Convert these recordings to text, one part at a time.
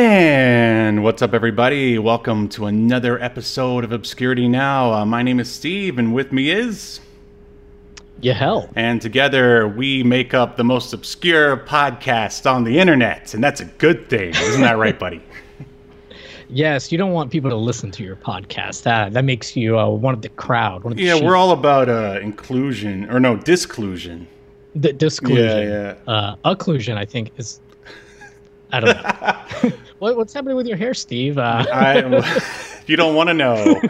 And what's up, everybody? Welcome to another episode of Obscurity Now. Uh, my name is Steve, and with me is. Yahel. And together we make up the most obscure podcast on the internet, and that's a good thing, isn't that right, buddy? Yes, you don't want people to listen to your podcast. That that makes you uh, one of the crowd. One of the Yeah, sheep. we're all about uh, inclusion, or no, disclusion. D- disclusion. Yeah, Uh, occlusion, I think, is. I don't know. what, what's happening with your hair, Steve? Uh, I, you don't want to know.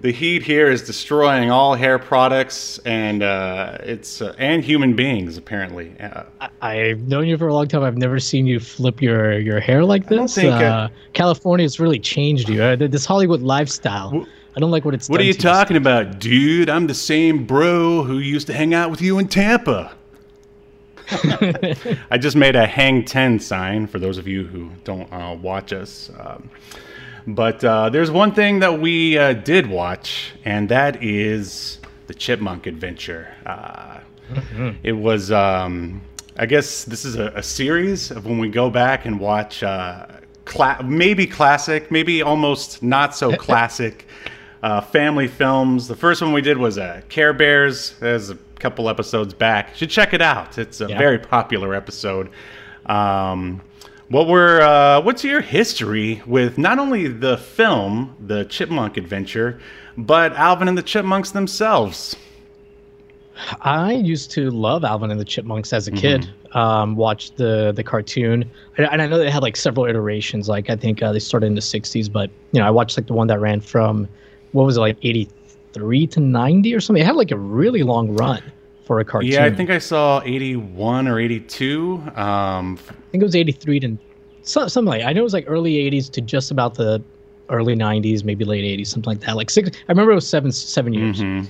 The heat here is destroying all hair products and uh, it's uh, and human beings apparently. Uh, I, I've known you for a long time. I've never seen you flip your, your hair like this. think, uh, uh, California's really changed you. Uh, this Hollywood lifestyle. I don't like what it's. what are you talking about, dude? I'm the same bro who used to hang out with you in Tampa. I just made a hang 10 sign for those of you who don't uh, watch us. Um, but uh, there's one thing that we uh, did watch, and that is the Chipmunk Adventure. Uh, It was, um, I guess, this is a, a series of when we go back and watch uh, cla- maybe classic, maybe almost not so classic uh, family films. The first one we did was uh, Care Bears. There's a couple episodes back. You should check it out. It's a Yeah. very popular episode. Um, what were uh, what's your history with not only the film, the Chipmunk Adventure, but Alvin and the Chipmunks themselves? I used to love Alvin and the Chipmunks as a kid. Mm-hmm. Um, watched the the cartoon, and, and I know they had like several iterations. Like I think uh, they started in the '60s, but you know I watched like the one that ran from what was it like '83 to '90 or something. It had like a really long run for a cartoon. Yeah, I think I saw 81 or 82. Um, I think it was '83 to something like. I know it was like early '80s to just about the early '90s, maybe late '80s, something like that. Like six. I remember it was seven seven years. mhm.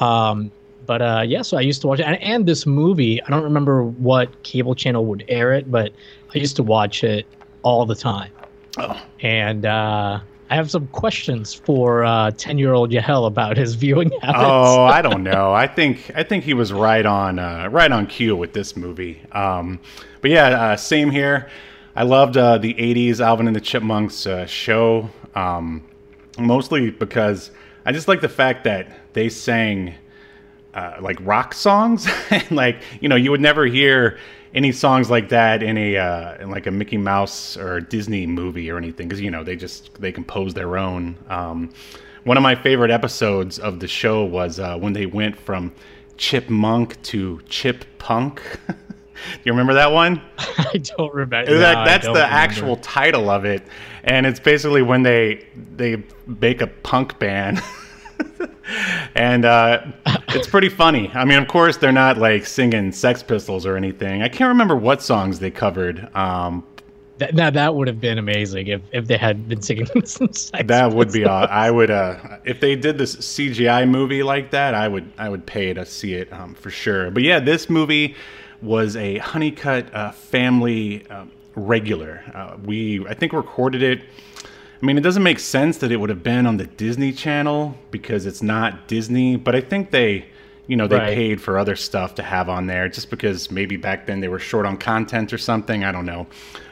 Um, but uh, yeah, so I used to watch it, and, and this movie. I don't remember what cable channel would air it, but I used to watch it all the time. Oh. And uh, I have some questions for uh, ten-year-old Yahel about his viewing habits. Oh, I don't know. I think I think he was right on uh, right on cue with this movie. Um, but yeah, uh, same here. I loved uh, the '80s Alvin and the Chipmunks uh, show, um, mostly because I just like the fact that they sang uh, like rock songs, and like you know you would never hear any songs like that in a uh, in like a Mickey Mouse or Disney movie or anything because you know they just they compose their own. Um, one of my favorite episodes of the show was uh, when they went from chipmunk to chip punk. You remember that one? I don't remember. No, that's the remember. actual title of it, and it's basically when they they make a punk band, and uh, it's pretty funny. I mean, of course, they're not like singing Sex Pistols or anything. I can't remember what songs they covered. Um, That, now that would have been amazing if, if they had been singing some sex that would be. Aw- I would uh, if they did this CGI movie like that. I would I would pay to see it um, for sure. But yeah, this movie was a Honeycutt uh, family uh, regular. Uh, we I think recorded it. I mean, it doesn't make sense that it would have been on the Disney Channel because it's not Disney. But I think they, you know, they Right. paid for other stuff to have on there just because maybe back then they were short on content or something. I don't know.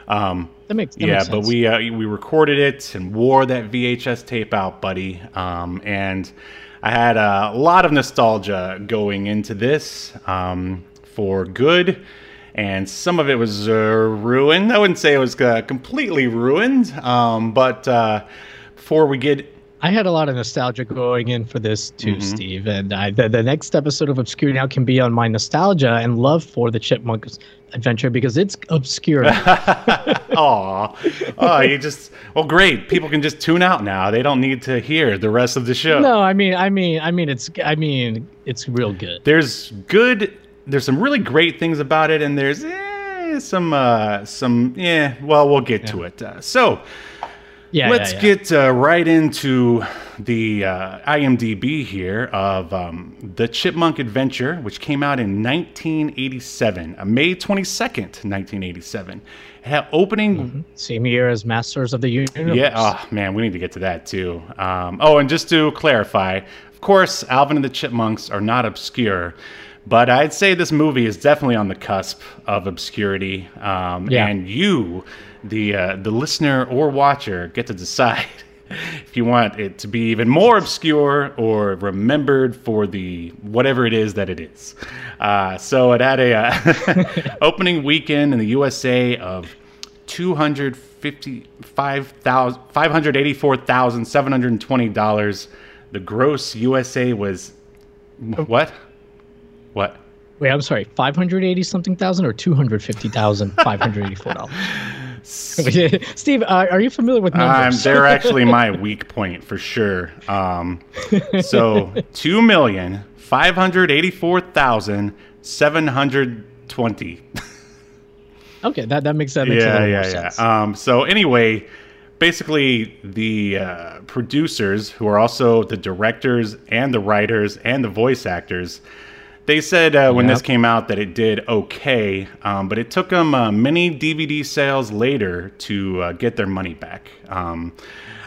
Um, That makes that yeah, makes but we uh, we recorded it and wore that VHS tape out, buddy. Um, and I had a lot of nostalgia going into this um, for good, and some of it was uh, ruined. I wouldn't say it was uh, completely ruined, um, but uh, before we get I had a lot of nostalgia going in for this too, Mm-hmm. Steve. And I, the, the next episode of Obscure Now can be on my nostalgia and love for the Chipmunks adventure because it's obscure. Aw, oh, you just well, great. People can just tune out now. They don't need to hear the rest of the show. no, I mean, I mean, I mean, it's, I mean, it's real good. There's good. There's some really great things about it, and there's eh, some uh, some yeah. Well, we'll get to it. Uh, so Yeah. let's yeah, yeah. get uh, right into the uh, IMDb here of um, the Chipmunk Adventure, which came out in 1987, uh, May 22nd, 1987. It had opening same year as Masters of the Universe. yeah. Oh man, we need to get to that too. Um, oh, and just to clarify, of course, Alvin and the Chipmunks are not obscure, but I'd say this movie is definitely on the cusp of obscurity. Um, Yeah. And you, the uh, the listener or watcher, get to decide if you want it to be even more obscure or remembered for the whatever it is that it is. Uh, so it had a uh, opening weekend in the USA of two hundred fifty-five thousand five hundred eighty-four thousand seven hundred and twenty dollars. The gross USA was what? What? Wait, I'm sorry. Five hundred eighty something thousand or two hundred fifty thousand five hundred eighty four dollars. Steve, uh, are you familiar with Um, numbers? they're actually my weak point for sure. Um, so two million five hundred eighty-four thousand seven hundred twenty. okay, that, that makes that makes a yeah, little yeah, more yeah. sense. Um, so anyway, basically the uh, producers, who are also the directors and the writers and the voice actors, they said uh, when this came out that it did okay, um, but it took them uh, many DVD sales later to uh, get their money back. Um,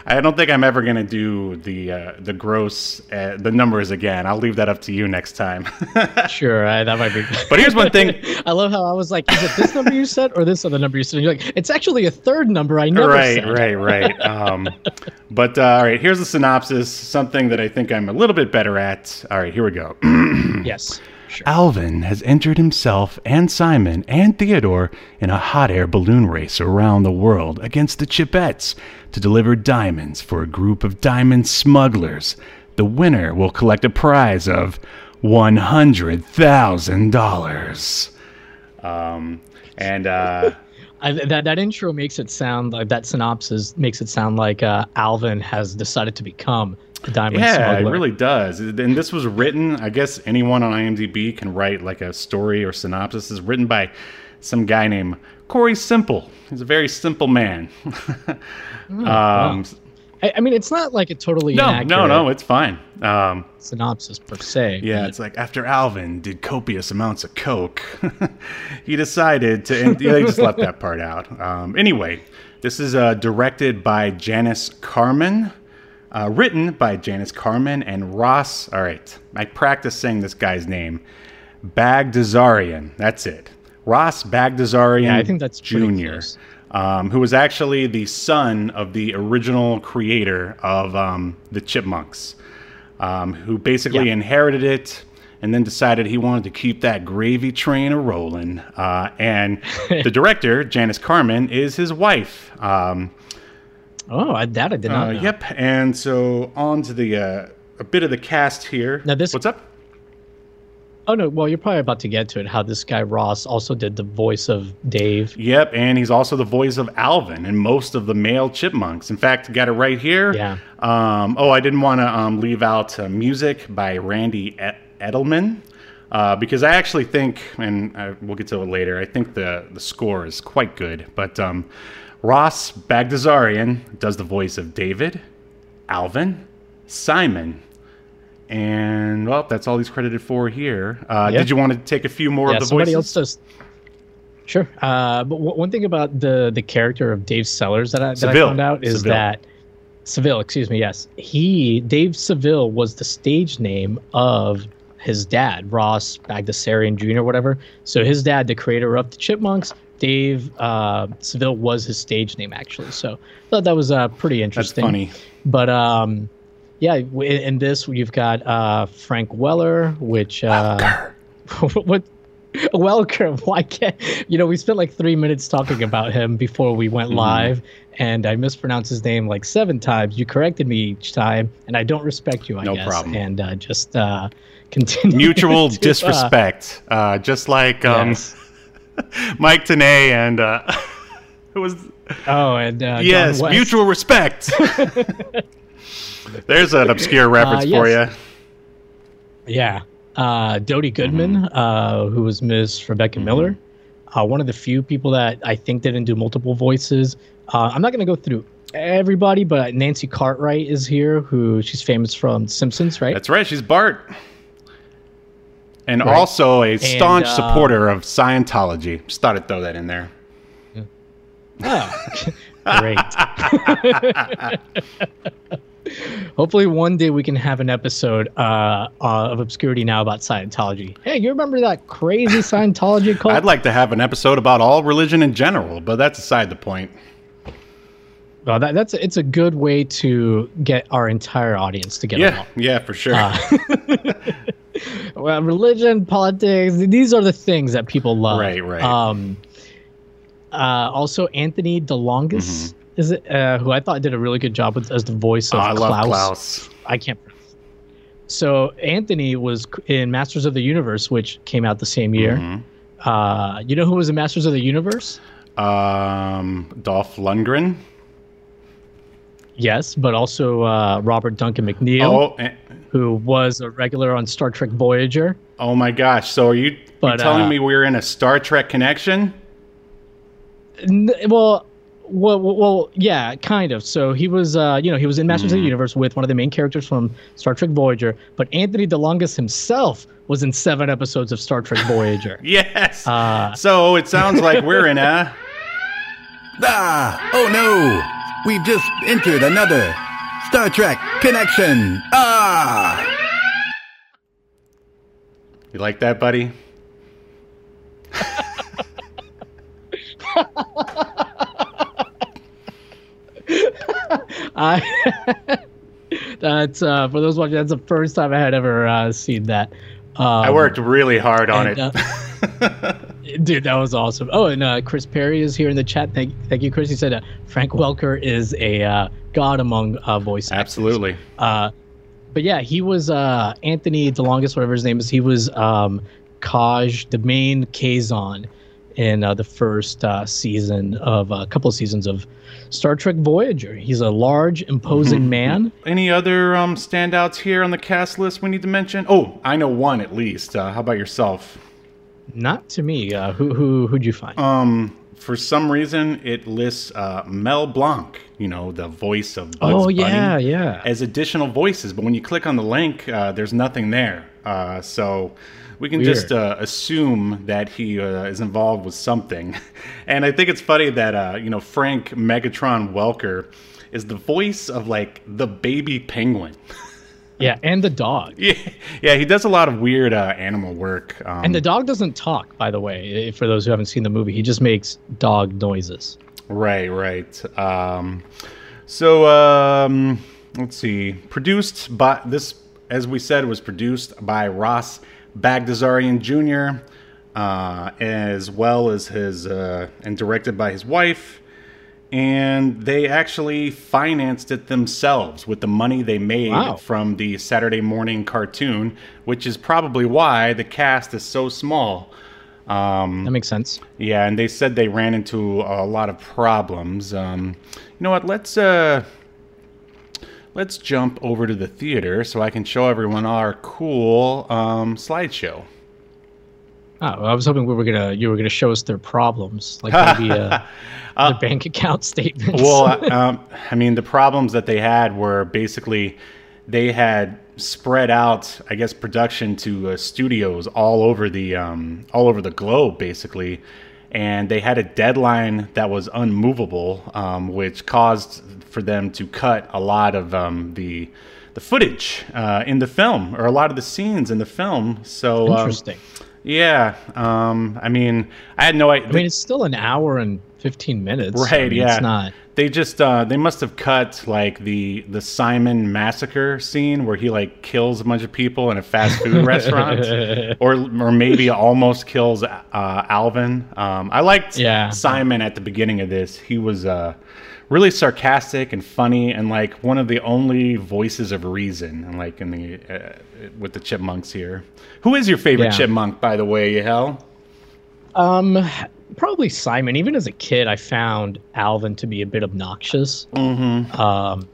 I don't think I'm ever gonna do the uh, the gross uh, the numbers again. I'll leave that up to you next time. Sure, I, that might be. But here's one thing. I love how I was like, "Is it this number you said, or this other number you said?" And you're like, "It's actually a third number I never right, said." right, right. Um, but uh, all right, here's the synopsis. Something that I think I'm a little bit better at. All right, here we go. Yes. Sure. Alvin has entered himself and Simon and Theodore in a hot air balloon race around the world against the Chipettes to deliver diamonds for a group of diamond smugglers. The winner will collect a prize of one hundred thousand dollars. Um, and uh, I, that that intro makes it sound like that synopsis makes it sound like uh, Alvin has decided to become the diamond Yeah, smuggler. it really does. And this was written, I guess anyone on IMDb can write like a story or synopsis. is written by some guy named Corey Simple. He's a very simple man. um, I, I mean, it's not like a totally no, no, no, it's fine. Um, synopsis per se. yeah, it's like after Alvin did copious amounts of coke, he decided to. And they just left that part out. Um, anyway, this is uh, directed by Janice Carmen, uh, written by Janice Carmen and Ross. All right, I practice saying this guy's name, Bagdasarian. That's it, Ross Bagdasarian. Yeah, I think that's close. Um, who was actually the son of the original creator of um, the Chipmunks um, who basically Yeah. inherited it and then decided he wanted to keep that gravy train a rolling. Uh, and the director, Janice Carmen, is his wife. Um, Oh, I, that I did not uh, know. yep. And so on to the uh, a bit of the cast here. Now this- What's up? Oh no, well you're probably about to get to it. How this guy Ross also did the voice of Dave. Yep, and he's also the voice of Alvin and most of the male chipmunks. In fact, got it right here. Yeah. Um, oh, I didn't want to um, leave out uh, music by Randy Edelman uh, because I actually think, and uh, we'll get to it later. I think the the score is quite good. But um, Ross Bagdasarian does the voice of David, Alvin, Simon. And well, that's all he's credited for here. Uh, Yeah. Did you want to take a few more yeah, of the somebody voices? else does. Sure. Uh, but w- one thing about the the character of Dave Sellers that I, that I found out is Seville. that Seville, excuse me, yes, he Dave Seville was the stage name of his dad, Ross Bagdasarian Jr. whatever. So his dad, the creator of the Chipmunks, Dave uh, Seville was his stage name actually. So I thought that was uh, pretty That's interesting. funny. But um, yeah, in this you've got uh, Frank Weller, which uh, what Welker? Why can't you know? We spent like three minutes talking about him before we went live, and I mispronounced his name like seven times. You corrected me each time, and I don't respect you. I No guess. problem. And uh, just uh, continue mutual to, uh, disrespect, uh, just like um, yes. Mike Tanay and uh, who was Oh, and uh, yes, mutual respect. There's an obscure reference for you. Yeah. Uh, Dody Goodman, Mm-hmm. uh, who was Miss Rebecca Miller. Uh, one of the few people that I think didn't do multiple voices. Uh, I'm not going to go through everybody, but Nancy Cartwright is here, who she's famous from Simpsons, right? That's right. She's Bart. And Right. also a staunch uh, supporter of Scientology. Just thought I'd throw that in there. Oh, great. Hopefully, one day we can have an episode uh, uh, of Obscurity Now about Scientology. Hey, you remember that crazy Scientology cult? I'd like to have an episode about all religion in general, but that's aside the point. Well, that, that's it's a good way to get our entire audience to get Yeah, along. yeah, for sure. Uh, well, religion, politics, these are the things that people love. Right, right. Um, uh, also, Anthony DeLongis is it, uh, who I thought did a really good job with as the voice Oh, of I Klaus. love Klaus. I can't. So Anthony was in Masters of the Universe, which came out the same year. Mhm. Uh, you know who was in Masters of the Universe? Um, Dolph Lundgren. Yes, but also uh, Robert Duncan McNeil, Oh, eh, who was a regular on Star Trek Voyager. oh my gosh! So are you, you But, telling uh, me we're in a Star Trek connection? N- well, well, well, well, yeah, kind of. So he was, uh, you know, he was in Masters of Mm. the Universe with one of the main characters from Star Trek Voyager. But Anthony DeLongis himself was in seven episodes of Star Trek Voyager. Yes. Uh, so it sounds like we're in a. Ah! Oh no! We've just entered another Star Trek connection! Ah! You like that, buddy? I that's uh, for those watching. That's the first time I had ever uh, seen that. Um, I worked really hard on and, it. uh, dude, that was awesome. Oh, and uh, Chris Perry is here in the chat. Thank, thank you, Chris. He said uh, Frank Welker is a uh, god among uh, voice actors. Absolutely. Uh, but yeah, he was uh, Anthony DeLongis, whatever his name is. He was um, Kaj, the main Kazon, in uh, the first uh, season of a couple of seasons of Star Trek Voyager. He's a large, imposing man. Any other um, standouts here on the cast list we need to mention? Oh, I know one at least. Uh, how about yourself? Not to me. Uh, who who who'd you find? Um, for some reason, it lists uh, Mel Blanc. You know, the voice of Bugs oh Bunny, yeah, yeah. as additional voices. But when you click on the link, uh, there's nothing there. Uh, so we can Weird. just uh, assume that he uh, is involved with something. and I think it's funny that uh, you know Frank Megatron Welker is the voice of like the baby penguin. Yeah, and the dog. yeah, yeah, he does a lot of weird uh, animal work. Um, And the dog doesn't talk, by the way. For those who haven't seen the movie, he just makes dog noises. Right, right. Um, so um, let's see. Produced by this, as we said, was produced by Ross Bagdasarian Jr. Uh, as well as his uh, and directed by his wife. And they actually financed it themselves with the money they made Wow. from the Saturday morning cartoon, which is probably why the cast is so small. Um, That makes sense. yeah, and they said they ran into a lot of problems. Um, you know what? Let's uh, let's jump over to the theater so I can show everyone our cool um, slideshow. Oh, I was hoping we were gonna you were gonna show us their problems, like maybe uh, their bank account statements. Well, um, I mean, the problems that they had were basically they had spread out, I guess, production to uh, studios all over the um, all over the globe, basically, and they had a deadline that was unmovable, um, which caused for them to cut a lot of um, the the footage uh, in the film or a lot of the scenes in the film. So um, interesting. yeah, um, I mean, I had no idea. I mean, it's still an hour and fifteen minutes. I Right, mean, yeah. It's not. They just uh, they must have cut like the the Simon massacre scene where he like kills a bunch of people in a fast food restaurant, or or maybe almost kills uh, Alvin. Um, I liked Yeah. Simon at the beginning of this. He was uh, really sarcastic and funny, and like one of the only voices of reason, and like in the uh, with the chipmunks here. Who is your favorite Yeah. chipmunk, by the way, Yahel? Um, probably Simon. Even as a kid, I found Alvin to be a bit obnoxious. Mm-hmm. Um,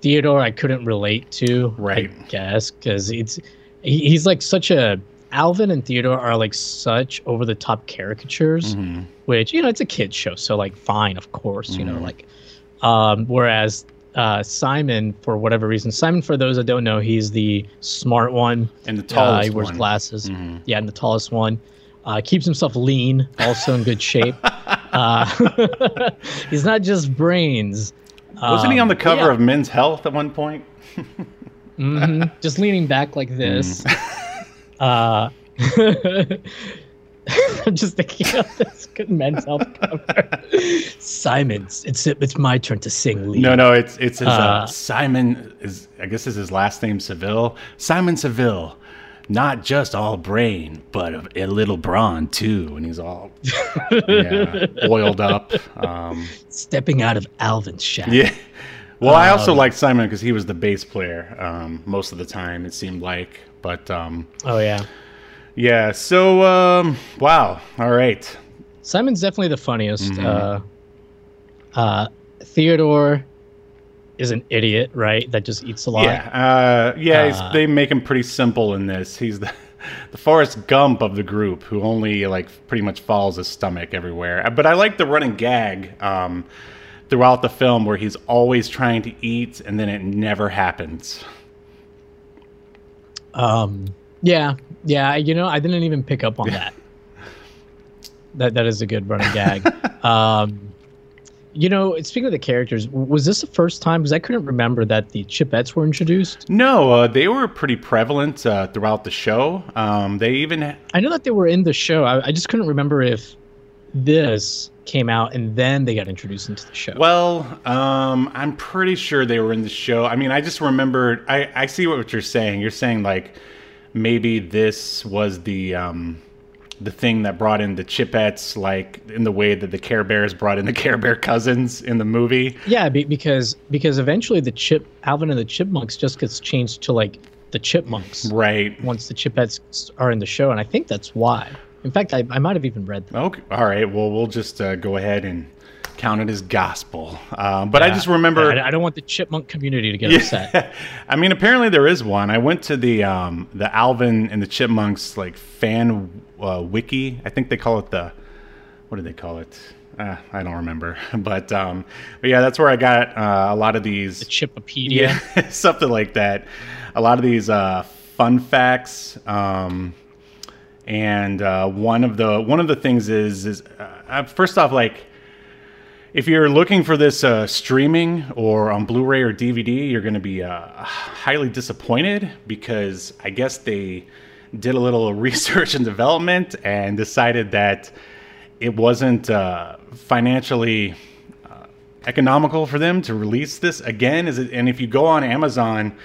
Theodore, I couldn't relate to. Right. I guess because it's he, he's like such a Alvin and Theodore are like such over the top caricatures, Mm-hmm. which you know it's a kids show, so like fine, of course, you know, like. Um, whereas uh, Simon, for whatever reason, Simon, for those that don't know, he's the smart one. And the Uh, tallest he wears one. glasses. Mhm. Yeah, and the tallest one. Uh, keeps himself lean, also in good shape. uh, he's not just brains. Wasn't he on the Um, cover yeah. of Men's Health at one point? Mhm. just leaning back like this. Mm. Uh, I'm just thinking of this good men's health cover. Simon, it's it's my turn to sing lead. No, no, it's it's his uh, Uh, Simon is I guess is his last name Seville. Simon Seville, not just all brain, but a, a little brawn too. And he's all yeah, oiled up. Um, Stepping out of Alvin's shadow. yeah. Well, I also Um, liked Simon because he was the bass player um, most of the time. It seemed like, but um, Oh yeah. yeah. So um, wow. All right. Simon's definitely the funniest. Mhm. Uh, uh, Theodore is an idiot, right? That just eats a lot. Yeah, uh, yeah. Uh, they make him pretty simple in this. He's the the Forrest Gump of the group, who only like pretty much follows his stomach everywhere. Uh, But I like the running gag um, throughout the film where he's always trying to eat, and then it never happens. Um, yeah, yeah. You know, I didn't even pick up on that. That that is a good running gag. um, you know, speaking of the characters, was this the first time? Because I couldn't remember that the Chipettes were introduced. No, uh, they were pretty prevalent uh, throughout the show. Um, they even I know that they were in the show. I, I just couldn't remember if this came out and then they got introduced into the show. Well, um, I'm pretty sure they were in the show. I mean, I just remembered. I, I see what you're saying. You're saying like maybe this was the um, the thing that brought in the Chipettes, like in the way that the Care Bears brought in the Care Bear cousins in the movie. Yeah, be, because because eventually the chip Alvin and the Chipmunks just gets changed to like the Chipmunks Right. once the Chipettes are in the show, and I think that's why. In fact, I, I might have even read that. Okay. All right. Well, we'll just uh, go ahead and count it as gospel. Um, but I just remember. I, I don't want the Chipmunk community to get upset. I mean, apparently there is one. I went to the um, the Alvin and the Chipmunks like fan uh, wiki. I think they call it the what do they call it? Uh, I don't remember. But um, but yeah, that's where I got uh, a lot of these. The Chipopedia. Yeah, something like that. A lot of these uh, fun facts. Um, and uh, one of the one of the things is is uh, first off like if you're looking for this uh, streaming or on Blu-ray or DVD, you're going to be uh, highly disappointed because I guess they did a little research and development and decided that it wasn't uh, financially uh, economical for them to release this again. Is it? And if you go on Amazon,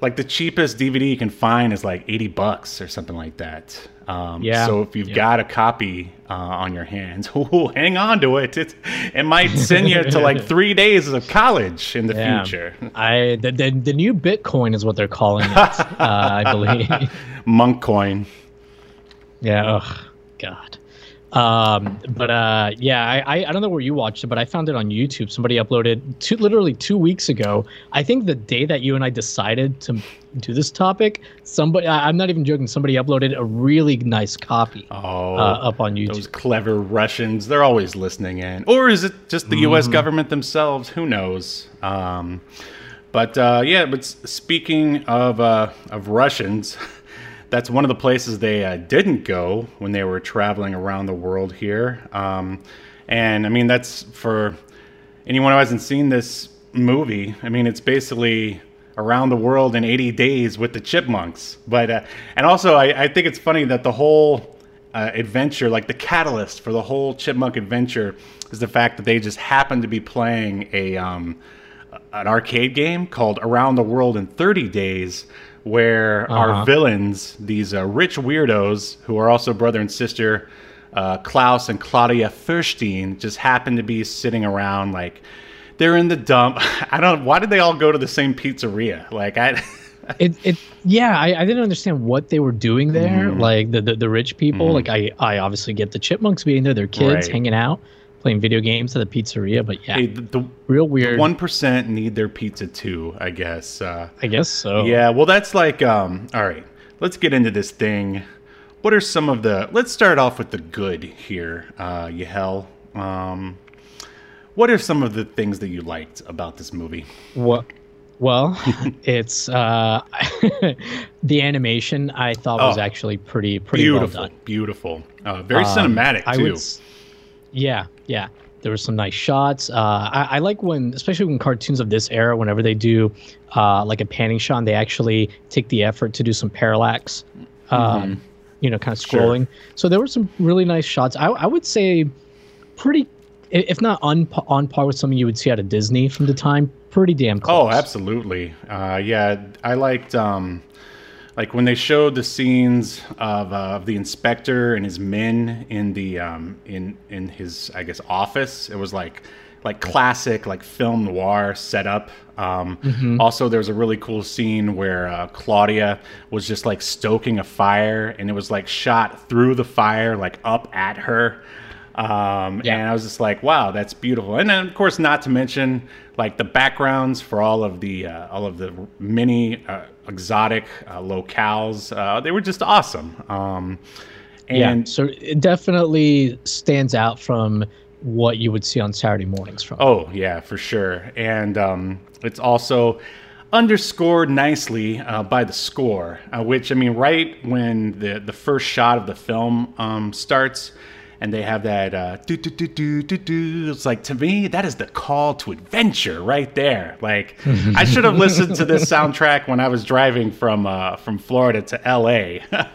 like the cheapest DVD you can find is like 80 bucks or something like that. Um, Yeah. So if you've Yeah. got a copy uh, on your hands, ooh, hang on to it. It, it might send you to like three days of college in the Yeah. future. I the, the the new Bitcoin is what they're calling it. uh, I believe. Monk coin. Yeah. Oh God. Um, but uh, yeah, I, I don't know where you watched it, but I found it on YouTube. Somebody uploaded two literally two weeks ago. I think the day that you and I decided to do this topic, somebody I, I'm not even joking. Somebody uploaded a really nice copy Oh, uh, up on YouTube. those clever Russians. They're always listening in. Or is it just the U.S. Mm-hmm. government themselves? Who knows? Um, but uh, yeah, but speaking of uh, of Russians, that's one of the places they uh, didn't go when they were traveling around the world here. Um, and I mean, that's for anyone who hasn't seen this movie. I mean, it's basically around the world in 80 days with the chipmunks. But uh, and also, I, I think it's funny that the whole uh, adventure, like the catalyst for the whole chipmunk adventure, is the fact that they just happened to be playing a um, an arcade game called Around the World in 30 Days, where Uh-huh. our villains, these uh, rich weirdos who are also brother and sister, uh, Klaus and Claudia Furschtein, just happen to be sitting around like they're in the dump. I don't. Why did they all go to the same pizzeria? Like I. it, it yeah I, I didn't understand what they were doing there Mm-hmm. like the, the the rich people like i i obviously get the chipmunks being there their kids Right. hanging out playing video games at the pizzeria but yeah Hey, the- the real weird one percent need their pizza too. I guess. Uh, i guess so Yeah, well, that's like, um, all right, let's get into this thing what are some of the? Let's start off with the good here, uh, Yahel. Um, what are some of the things that you liked about this movie? What? Well, it's uh, the animation. I thought was Oh. actually pretty pretty Beautiful, well done. beautiful, uh, very Um, cinematic I too. would, s- yeah, yeah. There were some nice shots. Uh, I, I like when, especially when cartoons of this era, whenever they do uh, like a panning shot, they actually take the effort to do some parallax. Um, You know, kind of Sure. scrolling. So there were some really nice shots. I, I would say pretty, if not on on par with something you would see out of Disney from the time. Pretty damn close. Oh, absolutely. Uh, yeah, I liked um, like when they showed the scenes of, uh, of the inspector and his men in the um, in in his I guess office. It was like like classic like film noir setup. Um, Also, there was a really cool scene where uh, Claudia was just like stoking a fire, and it was like shot through the fire, like up at her. Um, Yeah. And I was just like, wow, that's beautiful. And then, of course, not to mention like the backgrounds for all of the uh, all of the many uh, exotic uh, locales. Uh, they were just awesome. Um, yeah. and So it definitely stands out from what you would see on Saturday mornings from. Oh yeah, for sure. And um, it's also underscored nicely uh, by the score, uh, which I mean, right when the the first shot of the film um, starts, and they have that uh, do do do do do do. It's like to me that is the call to adventure right there. Like I should have listened to this soundtrack when I was driving from uh, from Florida to L.A.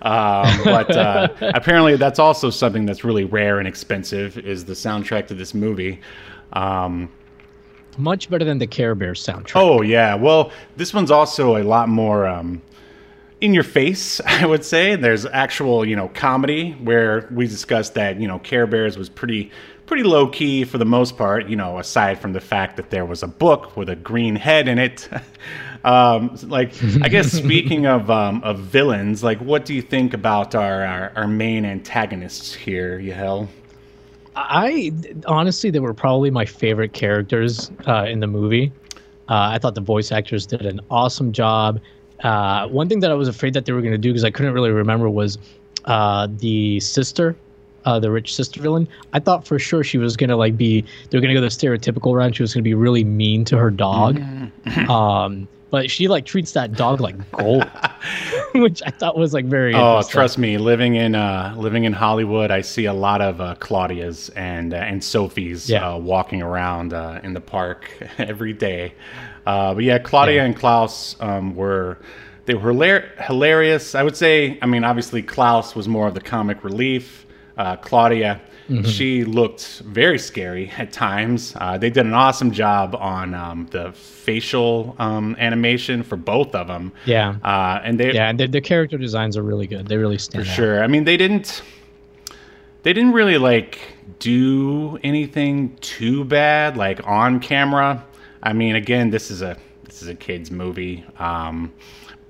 Um, but uh, apparently, that's also something that's really rare and expensive. Is the soundtrack to this movie? Um, Much better than the Care Bears soundtrack. oh yeah, well, this one's also a lot more um, in your face. I would say there's actual, you know, comedy where we discussed that you know Care Bears was pretty pretty low key for the most part. You know, aside from the fact that there was a book with a green head in it. Um, like, I guess speaking of um, of villains, like, what do you think about our our, our main antagonists here, Yahel? I honestly, they were probably my favorite characters uh, in the movie. Uh, I thought the voice actors did an awesome job. Uh, one thing that I was afraid that they were going to do because I couldn't really remember was uh, the sister, uh, the rich sister villain. I thought for sure she was going to like be they're going to go the stereotypical route. She was going to be really mean to her dog. um, but she like treats that dog like gold, which I thought was like very. Oh, trust me, living in uh, living in Hollywood, I see a lot of uh, Claudias and uh, and Sophies Yeah. uh, walking around uh, in the park every day. Uh, but yeah, Claudia Yeah. and Klaus um, were they were hilar- hilarious. I would say. I mean, obviously, Klaus was more of the comic relief. Uh, Claudia, Mm-hmm. she looked very scary at times. Uh, they did an awesome job on um, the facial um, animation for both of them. Yeah. Uh, and they Yeah, and their, their character designs are really good. They really stand for out. sure. I mean, they didn't they didn't really like do anything too bad like on camera. I mean, again, this is a this is a kids movie. Um,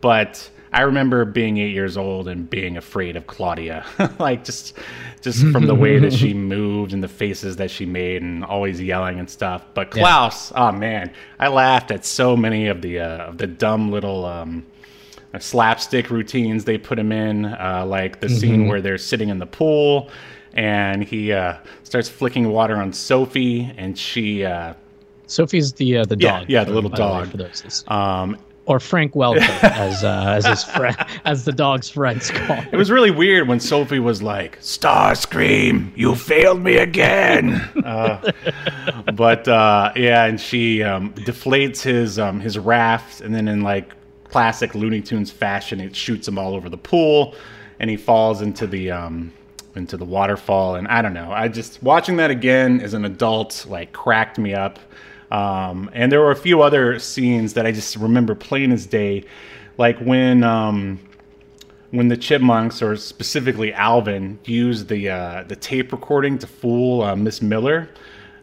but I remember being 8 years old and being afraid of Claudia. like just just from the way that she moved and the faces that she made and always yelling and stuff. But Yeah. Klaus, oh man, I laughed at so many of the uh, of the dumb little um slapstick routines they put him in, uh, like the scene Mm-hmm. where they're sitting in the pool and he uh, starts flicking water on Sophie, and she, uh, Sophie's the uh, the Yeah, dog. yeah, the little by way, dog. for those um, or Frank Welker, as uh, as his friend, as the dog's friends call. it was really weird when Sophie was like, "Starscream, you failed me again." uh, but uh, yeah, and she um, deflates his um, his raft, and then in like classic Looney Tunes fashion, it shoots him all over the pool, and he falls into the um, into the waterfall. And I don't know, I just watching that again as an adult like cracked me up. Um, and there were a few other scenes that I just remember plain as day, like when. Um, when the chipmunks, or specifically Alvin, used the uh, the tape recording to fool uh, Miss Miller.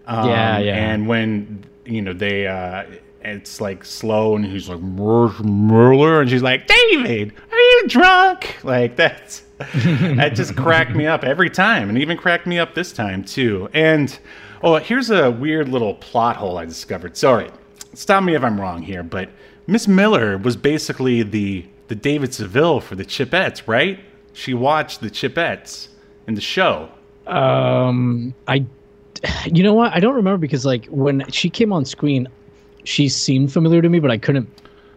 Um, Yeah, yeah. And when you know they, uh, it's like slow, and he's like "Miss Miller, and she's like, David, are you drunk? Like that's that just cracked me up every time, and even cracked me up this time too. And oh, here's a weird little plot hole I discovered. Sorry, stop me if I'm wrong here, but Miss Miller was basically the the David Seville for the Chipettes, right? she watched the Chipettes in the show. Um, I, you know what? I don't remember because like when she came on screen, she seemed familiar to me, but I couldn't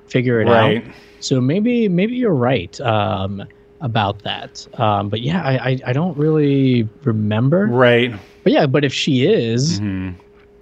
figure it Right. out. So maybe maybe you're right um, about that. Um, but yeah, I, I I don't really remember. Right. But yeah, but if she is, Mhm.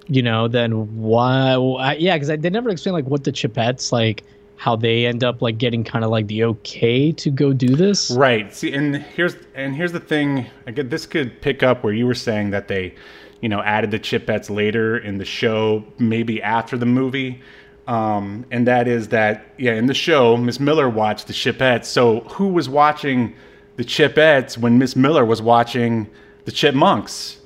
you know, then why? why yeah, because they never explain like what the Chipettes like, how they end up like getting kind of like the okay to go do this. Right. See, and here's and here's the thing. Again, this could pick up where you were saying that they, you know, added the Chipettes later in the show, maybe after the movie. Um, and that is that, yeah, in the show, Miss Miller watched the Chipettes. So who was watching the Chipettes when Miss Miller was watching the Chipmunks?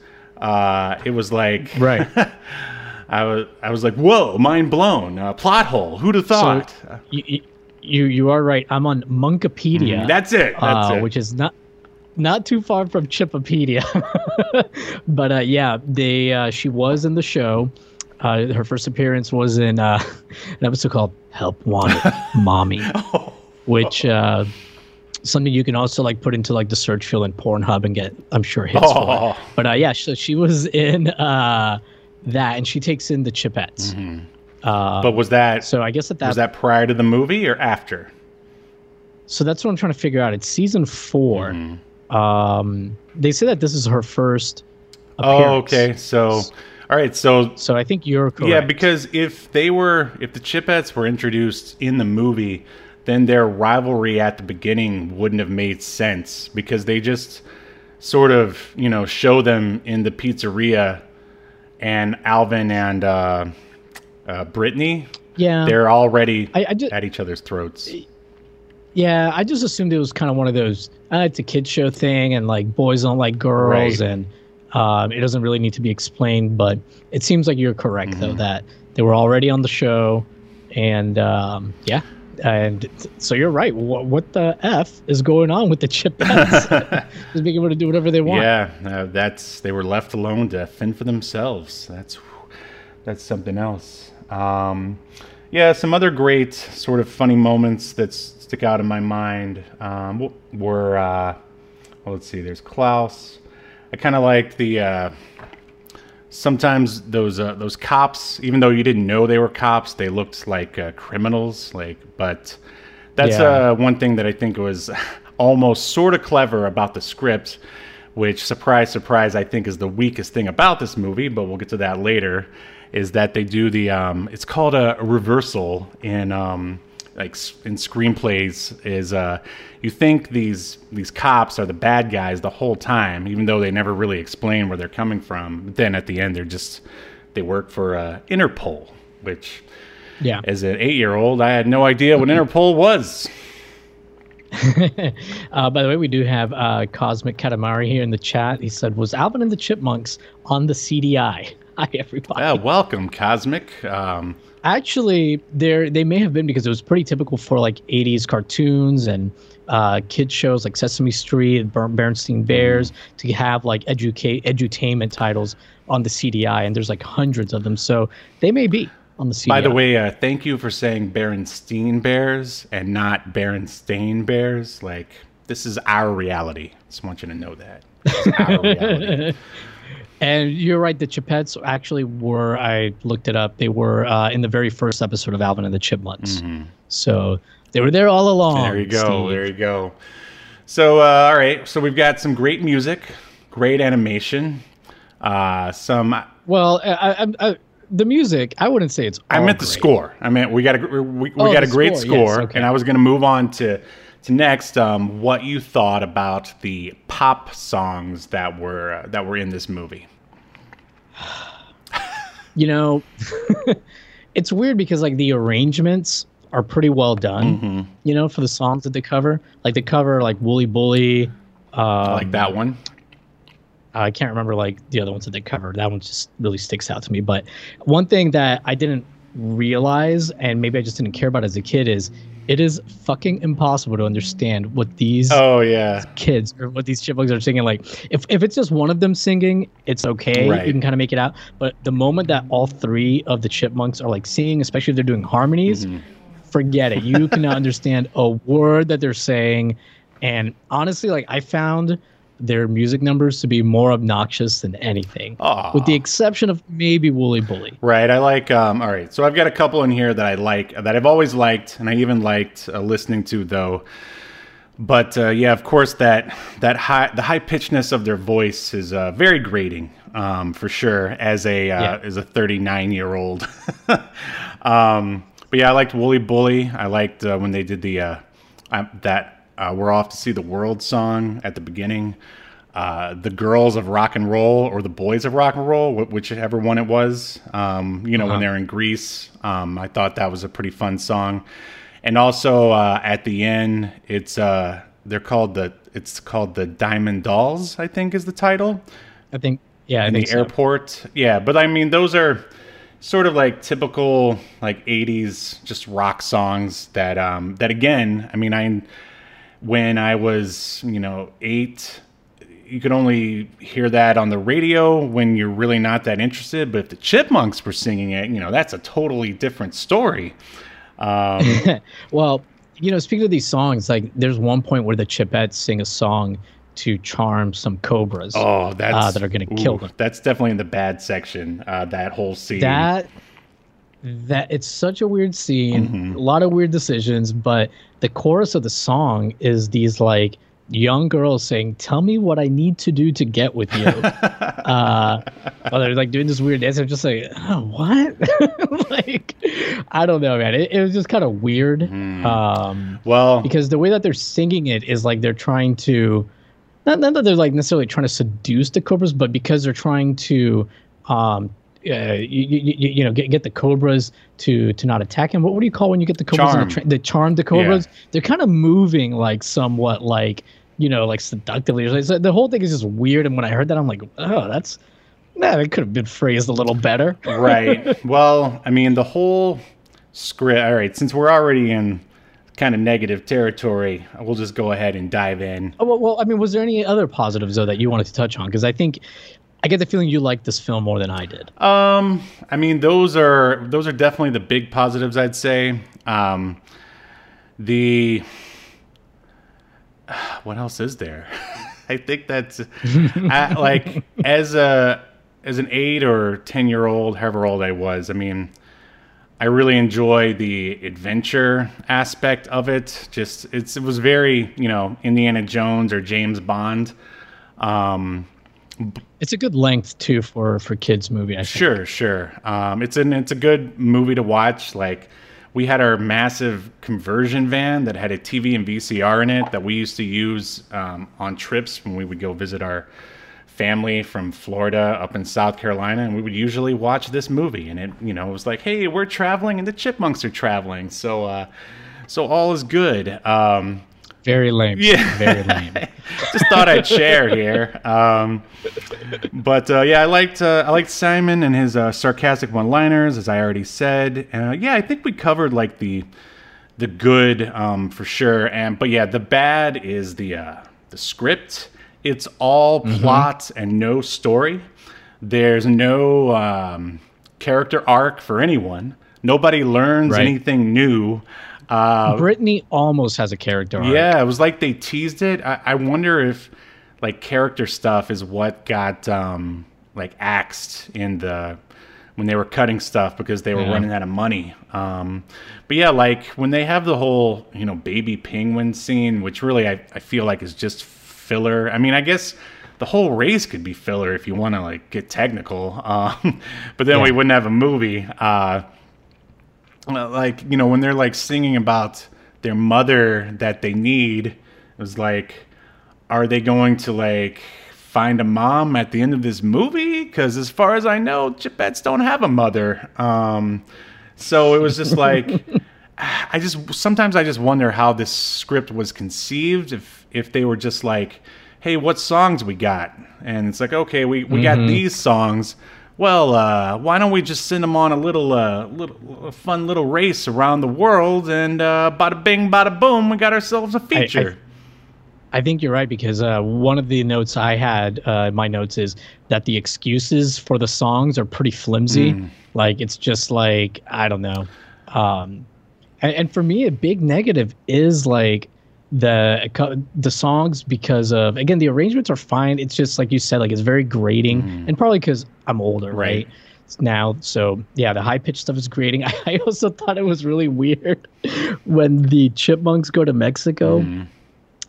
Uh, it was like, Right. I was, I was like, whoa, mind blown. Uh, plot hole. Who'd have thought? you, you- you you are right. I'm on Munkapedia. That's it. That's uh, it. which is not not too far from Chipopedia. but uh, yeah, they uh, she was in the show. Uh, her first appearance was in uh, an episode called "Help Wanted, Mommy," which uh, something you can also like put into like the search field in Pornhub and get I'm sure hits for. Oh. It. But uh, yeah, so she was in uh, that, and she takes in the Chipettes. Uh, but was that so I guess at that was that prior to the movie or after? So that's what I'm trying to figure out. It's season 4 Mm-hmm. Um, they say that this is her first. Oh, okay. So, all right. So, So I think you're correct. yeah, because if they were, if the Chipettes were introduced in the movie, then their rivalry at the beginning wouldn't have made sense because they just sort of, you know, show them in the pizzeria, and Alvin and uh, uh, Brittany, yeah, they're already I, I just at each other's throats. yeah, I just assumed it was kind of one of those. Uh, it's a kid show thing, and like boys don't like girls, Right. and um, it doesn't really need to be explained. But it seems like you're correct Mm-hmm. though that they were already on the show, and um, yeah. And so you're right. What, what the f is going on with the Chipettes? Just being able to do whatever they want. Yeah, uh, that's they were left alone to fend for themselves. That's that's something else. Um, yeah, some other great sort of funny moments that stick out in my mind um, were. Uh, well, let's see. There's Klaus. I kind of liked the. Uh, sometimes those uh, those cops, even though you didn't know they were cops, they looked like uh, criminals. Like, but that's Yeah. uh, one thing that I think was almost sort of clever about the script, which surprise, surprise, I think is the weakest thing about this movie. But we'll get to that later. Is that they do the um, it's called a, reversal in um, like in screenplays is uh, you think these these cops are the bad guys the whole time, even though they never really explain where they're coming from. But then at the end, they're just they work for uh, Interpol, which Yeah. as an eight year old, I had no idea what Interpol was. Uh, by the way, we do have uh, Cosmic Katamari here in the chat. He said, "Was Alvin and the Chipmunks on the CDI?" Hi, everybody. Ah, welcome, Cosmic. Um, Actually, there they may have been because it was pretty typical for like '80s cartoons and uh, kid shows like Sesame Street, Ber- Bernstein Bears to have like educate edutainment titles on the CDI, and there's like hundreds of them. So they may be on the CDI. by the way, uh, thank you for saying Berenstein Bears and not Berenstain Bears. Like, this is our reality. Just want you to know that. And you're right. The Chipettes actually were. I looked it up. They were uh, in the very first episode of Alvin and the Chipmunks. So they were there all along. Mm-hmm. There you go. Steve. There you go. So, uh, all right. So we've got some great music, great animation, uh, some. Well, I, I, I, the music. I wouldn't say it's. I meant the score. I meant we got a we, we Oh, got a great score, yes, okay. and I was going to move on to to next. Um, what you thought about the pop songs that were uh, that were in this movie? You know, it's weird because like the arrangements are pretty well done. Mm-hmm. You know, for the songs that they cover, like they cover like Wooly Bully. Uh, like that one. I can't remember like the other ones that they covered. That one just really sticks out to me. But one thing that I didn't realize, and maybe I just didn't care about as a kid, is it is fucking impossible to understand what these Oh yeah, kids or what these chipmunks are singing. Like, if, if it's just one of them singing, it's okay. Right. You can kind of make it out. But the moment that all three of the chipmunks are like singing, especially if they're doing harmonies, Mm-hmm. forget it. You cannot understand a word that they're saying. And honestly, like I found their music numbers to be more obnoxious than anything, Aw. with the exception of maybe Wooly Bully. Right. I like. Um, all right. So I've got a couple in here that I like that I've always liked, and I even liked uh, listening to though. But uh, yeah, of course that that high the high pitchedness of their voice is uh, very grating um, for sure as a uh, Yeah. as a 39 year old. um, but yeah, I liked Wooly Bully. I liked uh, when they did the uh, uh, that uh, "We're Off to See the World" song at the beginning. Uh, the girls of rock and roll or the boys of rock and roll, wh- whichever one it was. Um, you know, when Uh-huh. they're in Greece, um, I thought that was a pretty fun song. And also uh, at the end, it's uh, they're called the it's called the Diamond Dolls. I think is the title I think, yeah, I in think the so. airport. Yeah, but I mean those are sort of like typical like 80s just rock songs that um that again, I mean I when I was, you know, 8 you could only hear that on the radio when you're really not that interested, but if the Chipmunks were singing it, you know, that's a totally different story. Um, Well, you know, speaking of these songs, like there's one point where the Chipettes sing a song to charm some cobras. oh, that's Uh, that are gonna kill them. That's definitely in the bad section. Uh, that whole scene. that that it's such a weird scene Mhm. a lot of weird decisions but the chorus of the song is these like young girls saying tell me what i need to do to get with you uh well, they're like doing this weird dance i'm just like oh, what like i don't know man it, it was just kind of weird Mhm. um well, because the way that they're singing it is like they're trying to not, not that they're like necessarily trying to seduce the cobras but because they're trying to um uh, you, you, you know get, get the cobras to to not attack him what, what do you call when you get the cobras Charm. the, tra- the charm the cobras they're kind of moving like somewhat like you know like seductively like- the whole thing is just weird and when i heard that i'm like oh that's man it could have been phrased a little better right. Well, I mean, the whole script. All right, since we're already in kind of negative territory, we'll just go ahead and dive in. Oh, well, well, I mean, was there any other positives though that you wanted to touch on? Because I think I get the feeling you liked this film more than I did. Um, I mean, those are those are definitely the big positives. I'd say. Um, the what else is there? I think that's I, like as a as an eight or ten year old, however old I was. I mean, I really enjoy the adventure aspect of it. Just it's it was very you know Indiana Jones or James Bond. Um, It's a good length too for for kids movie. I. Sure, sure. Um, it's an it's a good movie to watch. Like we had our massive conversion van that had a TV and VCR in it that we used to use um, on trips when we would go visit our family from Florida up in South Carolina, and we would usually watch this movie. And it you know it was like, hey, we're traveling, and the chipmunks are traveling, so uh, so all is good. Um, Very lame. Yeah. Very lame. just thought I'd share here. Um, but uh, yeah, I liked uh, I liked Simon and his uh, sarcastic one-liners, as I already said. Uh, yeah, I think we covered like the the good um, for sure, and but yeah, the bad is the uh, the script. It's all plot and no story. There's no um, character arc for anyone. Nobody learns Right. anything new. Uh, Brittany almost has a character. arc. yeah, it was like they teased it. I, I wonder if like character stuff is what got um like axed in the when they were cutting stuff because they were Yeah. running out of money. Um but yeah, like when they have the whole, you know, baby penguin scene, which really I, I feel like is just filler. I mean, I guess the whole race could be filler if you want to like get technical. Um, but then we wouldn't have a movie. Uh, like you know when they're like singing about their mother that they need it was like are they going to like find a mom at the end of this movie? Because as far as i know chipettes don't have a mother. Um so it was just like i just sometimes i just wonder how this script was conceived if if they were just like hey what songs we got? And it's like okay we we got these songs well, uh, why don't we just send them on a little, uh, little a fun little race around the world, and uh, bada bing, bada boom, we got ourselves a feature. I think you're right because uh, one of the notes I had, uh, my notes is that the excuses for the songs are pretty flimsy. Mm. Like it's just like I don't know. Um, and, and for me, a big negative is like the the songs because of again the arrangements are fine. It's just like you said, like it's very grating, and probably because I'm older, right? Right. Now, so yeah, the high pitched stuff is grating. I also thought it was really weird when the chipmunks go to Mexico.